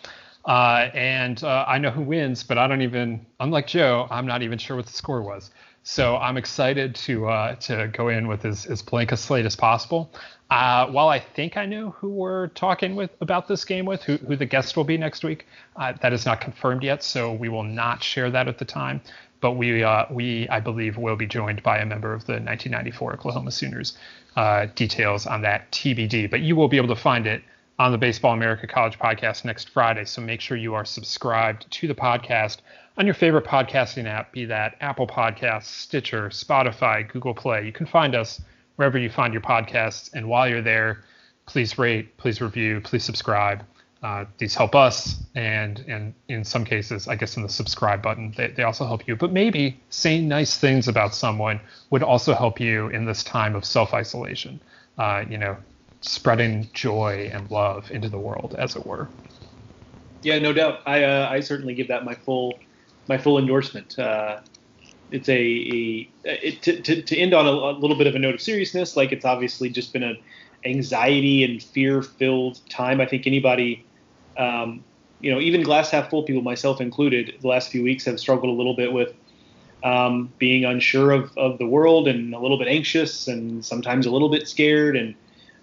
uh, and uh, I know who wins, but I don't even. Unlike Joe, I'm not even sure what the score was. So I'm excited to uh, to go in with as, as blank a slate as possible. Uh, while I think I know who we're talking with about this game with, who, who the guest will be next week, uh, that is not confirmed yet, so we will not share that at the time but we uh, we I believe will be joined by a member of the 1994 Oklahoma Sooners. Uh, details on that TBD, but you will be able to find it on the Baseball America College podcast next Friday. So make sure you are subscribed to the podcast on your favorite podcasting app, be that Apple Podcasts, Stitcher, Spotify, Google Play. You can find us wherever you find your podcasts, and while you're there, please rate, please review, please subscribe. Uh, these help us, and and in some cases, I guess in the subscribe button, they, they also help you. But maybe saying nice things about someone would also help you in this time of self isolation. Uh, you know, spreading joy and love into the world, as it were. Yeah, no doubt. I uh, I certainly give that my full my full endorsement. Uh, it's a, a it, to, to, to end on a, a, little bit of a note of seriousness. Like it's obviously just been an anxiety and fear filled time. I think anybody um, you know, even glass half full people, myself included, the last few weeks have struggled a little bit with um, being unsure of, of the world and a little bit anxious and sometimes a little bit scared. And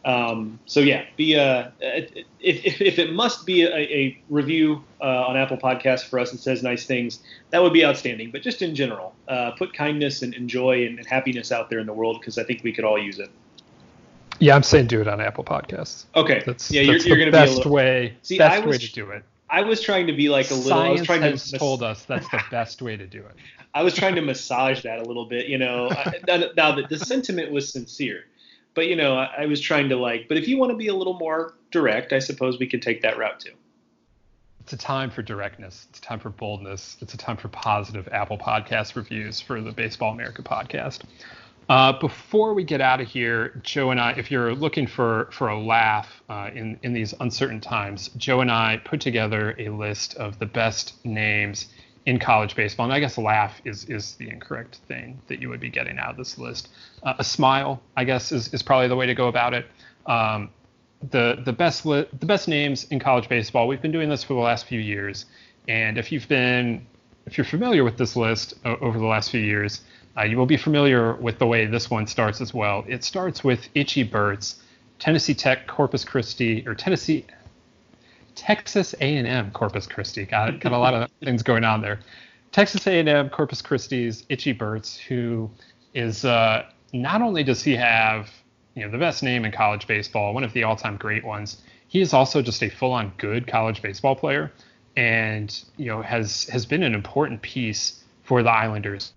um, so, yeah, be uh, if, if, if, it must be a, a review uh, on Apple Podcasts for us that says nice things, that would be outstanding. But just in general, uh, put kindness and, and joy and, and happiness out there in the world because I think we could all use it. Yeah, I'm saying do it on Apple Podcasts. Okay. That's yeah, that's you're, you're the gonna best be little, way. See, best was, way to do it. I was trying to be like a little. Science I was trying has to told us that's the best way to do it. I was trying to massage that a little bit, you know. I, now the, the sentiment was sincere, but you know, I, I was trying to like. But if you want to be a little more direct, I suppose we could take that route too. It's a time for directness. It's a time for boldness. It's a time for positive Apple Podcast reviews for the Baseball America podcast. Uh, before we get out of here, Joe and I, if you're looking for for a laugh uh, in in these uncertain times, Joe and I put together a list of the best names in college baseball, and I guess laugh is is the incorrect thing that you would be getting out of this list. Uh, a smile, I guess, is is probably the way to go about it. Um, the the best li- the best names in college baseball. We've been doing this for the last few years, and if you've been if you're familiar with this list over the last few years uh, you will be familiar with the way this one starts as well. It starts with Itchy Burts, Tennessee Tech, Corpus Christi, or Tennessee, Texas A&M, Corpus Christi. Got got a lot of things going on there. Texas A&M, Corpus Christi's Itchy Burts, who is uh, not only does he have you know the best name in college baseball, one of the all-time great ones. He is also just a full-on good college baseball player, and you know has has been an important piece for the Islanders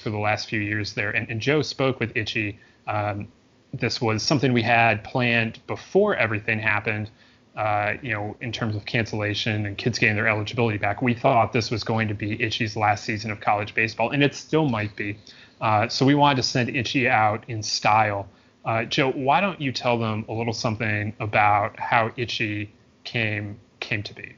for the last few years there. And, and Joe spoke with Itchy. Um, this was something we had planned before everything happened. Uh, you know, in terms of cancellation and kids getting their eligibility back, we thought this was going to be Itchy's last season of college baseball, and it still might be. Uh, so we wanted to send Itchy out in style. Uh, Joe, why don't you tell them a little something about how Itchy came came to be?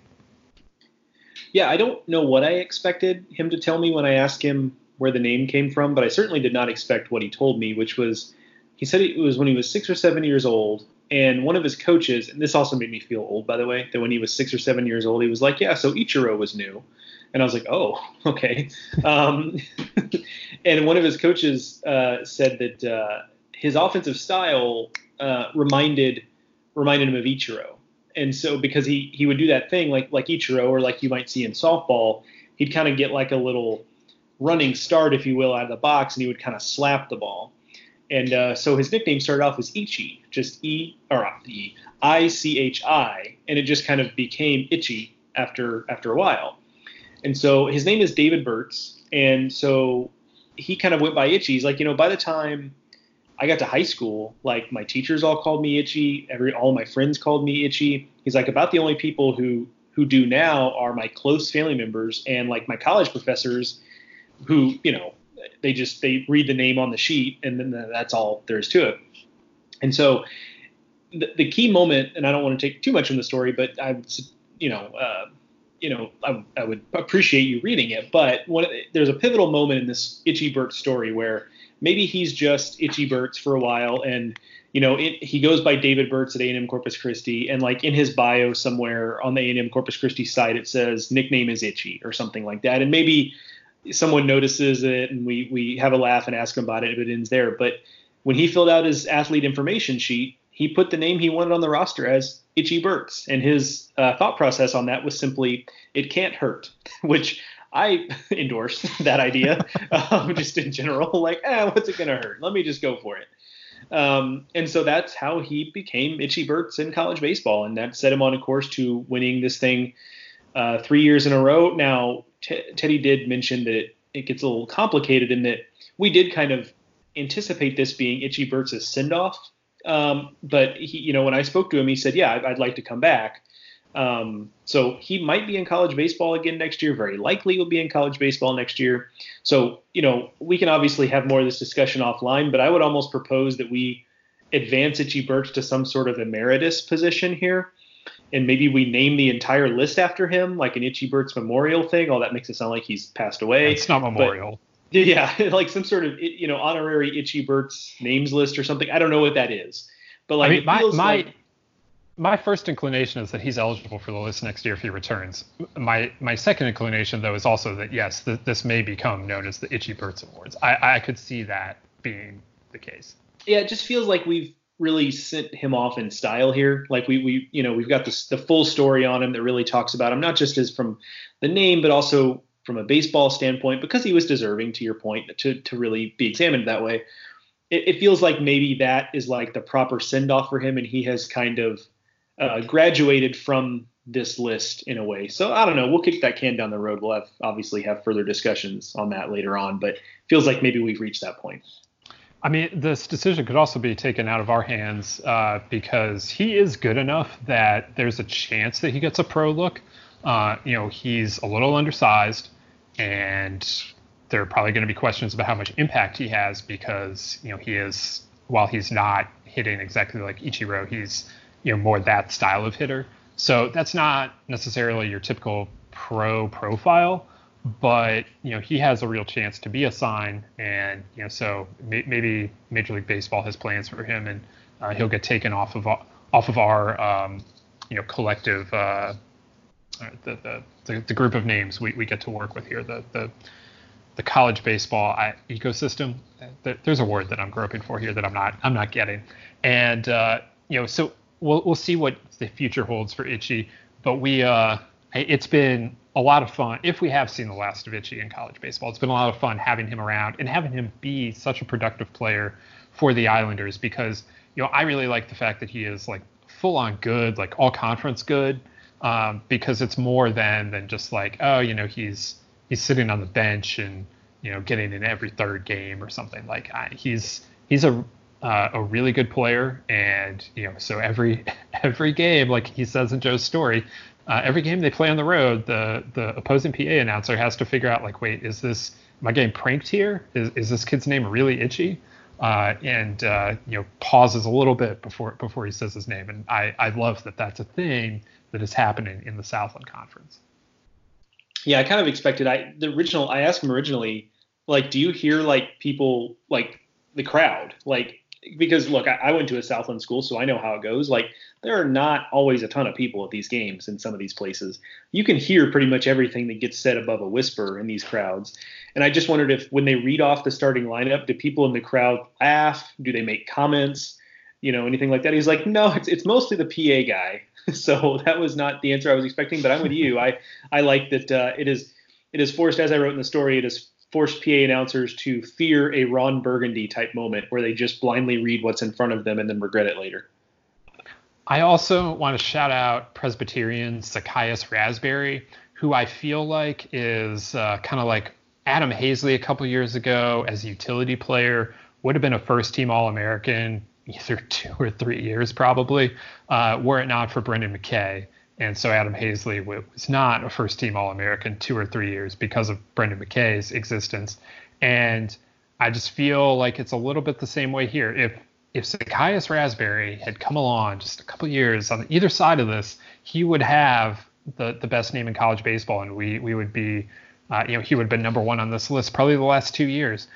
Yeah, I don't know what I expected him to tell me when I asked him where the name came from, but I certainly did not expect what he told me, which was he said it was when he was six or seven years old, and one of his coaches, and this also made me feel old, by the way, that when he was six or seven years old, he was like, "Yeah, so Ichiro was new," And I was like, oh, okay. Um, and one of his coaches uh, said that uh, his offensive style uh, reminded reminded him of Ichiro. And so because he he would do that thing like like Ichiro or like you might see in softball, he'd kind of get like a little running start, if you will, out of the box, and he would kind of slap the ball. And uh, so his nickname started off as Ichi, just E or E I C H I, and it just kind of became Itchy after after a while. And so his name is David Burts, and so he kind of went by Itchy. He's like, you know, by the time I got to high school, like my teachers all called me Itchy, every all my friends called me Itchy. He's like, about the only people who who do now are my close family members and like my college professors, who you know they just they read the name on the sheet and then that's all there is to it. And so the, the key moment, and I don't want to take too much from the story, but I, you know, uh, you know, I, I, would appreciate you reading it. But there's a pivotal moment in this Itchy Bert story where maybe he's just Itchy Bert's for a while, and you know, it, he goes by David Burts at A&M Corpus Christi, and like in his bio somewhere on the A&M Corpus Christi site, it says nickname is Itchy or something like that, and maybe someone notices it and we we have a laugh and ask him about it if it ends there. But when he filled out his athlete information sheet, he put the name he wanted on the roster as Itchy Burts, and his uh, thought process on that was simply it can't hurt, which I endorse that idea, um, just in general. Like, eh, what's it gonna hurt? Let me just go for it. Um, and so that's how he became Itchy Burts in college baseball, and that set him on a course to winning this thing uh, three years in a row. Now, T- Teddy did mention that it, it gets a little complicated in that we did kind of anticipate this being Itchy Burts's send off. Um, but he, you know, when I spoke to him, he said, "Yeah, I'd, I'd like to come back." Um, so he might be in college baseball again next year. Very likely will be in college baseball next year. So you know, we can obviously have more of this discussion offline. But I would almost propose that we advance Itchy Burts to some sort of emeritus position here and maybe we name the entire list after him, like an Itchy Burts memorial thing. All that makes it sound like he's passed away. It's not memorial. But, yeah, like some sort of you know honorary Itchy Burts names list or something. I don't know what that is, but like I mean, my my like, my first inclination is that he's eligible for the list next year if he returns. My my second inclination though is also that yes, th- this may become known as the Itchy Burts Awards. I I could see that being the case. Yeah, it just feels like we've really sent him off in style here. Like we we you know we've got this the full story on him that really talks about him not just as from the name but also from a baseball standpoint because he was deserving to your point to to really be examined that way. It, it feels like maybe that is like the proper send off for him and he has kind of uh, graduated from this list in a way. So I don't know. We'll kick that can down the road. We'll have obviously have further discussions on that later on, but feels like maybe we've reached that point. I mean, this decision could also be taken out of our hands uh, because he is good enough that there's a chance that he gets a pro look. Uh, you know, he's a little undersized, and there are probably going to be questions about how much impact he has because you know he is while he's not hitting exactly like Ichiro, he's you know more that style of hitter. So that's not necessarily your typical pro profile but you know he has a real chance to be a sign, and you know so may, maybe Major League Baseball has plans for him, and uh, he'll get taken off of off of our um, you know collective uh, the, the, the the group of names we, we get to work with here the the the college baseball ecosystem. There's a word that I'm groping for here that I'm not I'm not getting, and uh, you know so we'll we'll see what the future holds for Itchy, but we uh it's been a lot of fun if we have seen the last of Itchy in college baseball. It's been a lot of fun having him around and having him be such a productive player for the Islanders because you know I really like the fact that he is like full on good, like all conference good, um, because it's more than than just like oh you know he's he's sitting on the bench and you know getting in every third game or something like I, he's he's a uh, a really good player and you know so every every game like he says in Joe's story uh, every game they play on the road, the the opposing PA announcer has to figure out like, wait, is this my game pranked here? Is is this kid's name really itchy? Uh, and uh, you know pauses a little bit before before he says his name. And I I love that that's a thing that is happening in the Southland Conference. Yeah, I kind of expected. I the original I asked him originally, like, do you hear like people like the crowd like because look, I, I, went to a Southland school, so I know how it goes. Like there are not always a ton of people at these games in some of these places. You can hear pretty much everything that gets said above a whisper in these crowds. And I just wondered if when they read off the starting lineup, do people in the crowd laugh? Do they make comments? You know, anything like that? He's like, no, it's it's mostly the PA guy. so that was not the answer I was expecting. But I'm with you. I I like that uh, it is it is forced, as I wrote in the story, it is forced PA announcers to fear a Ron Burgundy type moment where they just blindly read what's in front of them and then regret it later. I also want to shout out Presbyterian Zacchaeus Raspberry, who I feel like is uh, kind of like Adam Haseley a couple years ago as a utility player, would have been a first team All American either two or three years probably, uh, were it not for Brendan McKay. And so Adam Haseley was not a first team All American two or three years because of Brendan McKay's existence. And I just feel like it's a little bit the same way here. If if Zacchaeus Raspberry had come along just a couple years on either side of this, he would have the the best name in college baseball, and we we would be, uh, you know, he would have been number one on this list probably the last two years.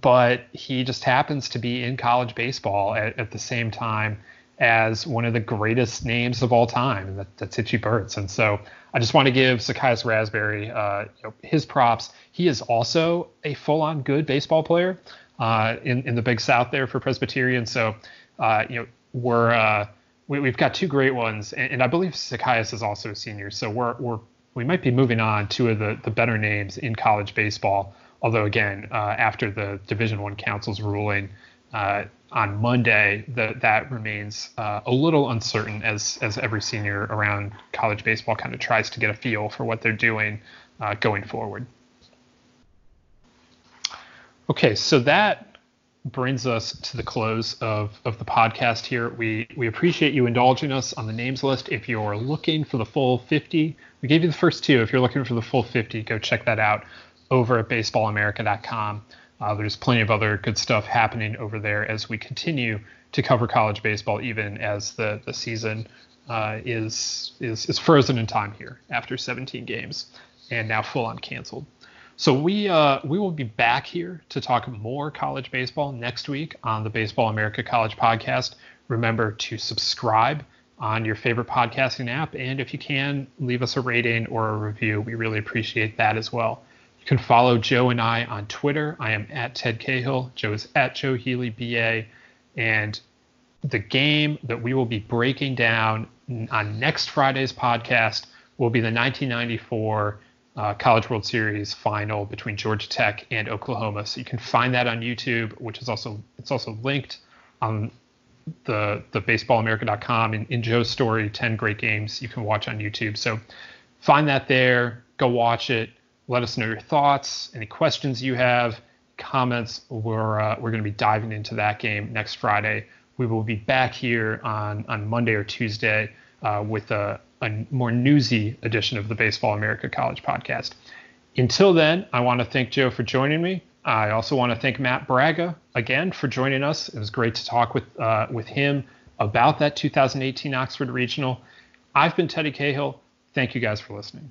But he just happens to be in college baseball at, at the same time as one of the greatest names of all time, and that, that's Itchy Burts. And so I just want to give Zacchaeus Raspberry uh, you know, his props. He is also a full-on good baseball player uh, in in the Big South there for Presbyterian. So uh, you know we're uh, we, have got two great ones, and, I believe Zacchaeus is also a senior. So we're we're we might be moving on two of the the better names in college baseball. Although again, uh, after the Division One Council's ruling, uh, on Monday, that that remains uh, a little uncertain as as every senior around college baseball kind of tries to get a feel for what they're doing uh, going forward. Okay, so that brings us to the close of, of the podcast here. We we appreciate you indulging us on the names list. If you're looking for the full 50, we gave you the first two. If you're looking for the full 50, go check that out over at baseballamerica.com. Uh, there's plenty of other good stuff happening over there as we continue to cover college baseball, even as the the season uh, is is is frozen in time here after 17 games and now full on canceled. So we uh, we will be back here to talk more college baseball next week on the Baseball America College Podcast. Remember to subscribe on your favorite podcasting app, and if you can, leave us a rating or a review. We really appreciate that as well. You can follow Joe and I on Twitter. I am at Ted Cahill. Joe is at Joe Healy BA. And the game that we will be breaking down on next Friday's podcast will be the 1994 uh, College World Series final between Georgia Tech and Oklahoma. So you can find that on YouTube, which is also it's also linked on the the baseballamerica.com in, in Joe's story, 10 great games you can watch on YouTube. So find that there, go watch it. Let us know your thoughts, any questions you have, comments. We're uh, we're going to be diving into that game next Friday. We will be back here on on Monday or Tuesday uh, with a, a more newsy edition of the Baseball America College Podcast. Until then, I want to thank Joe for joining me. I also want to thank Matt Bragga again for joining us. It was great to talk with uh, with him about that 2018 Oxford Regional. I've been Teddy Cahill. Thank you guys for listening.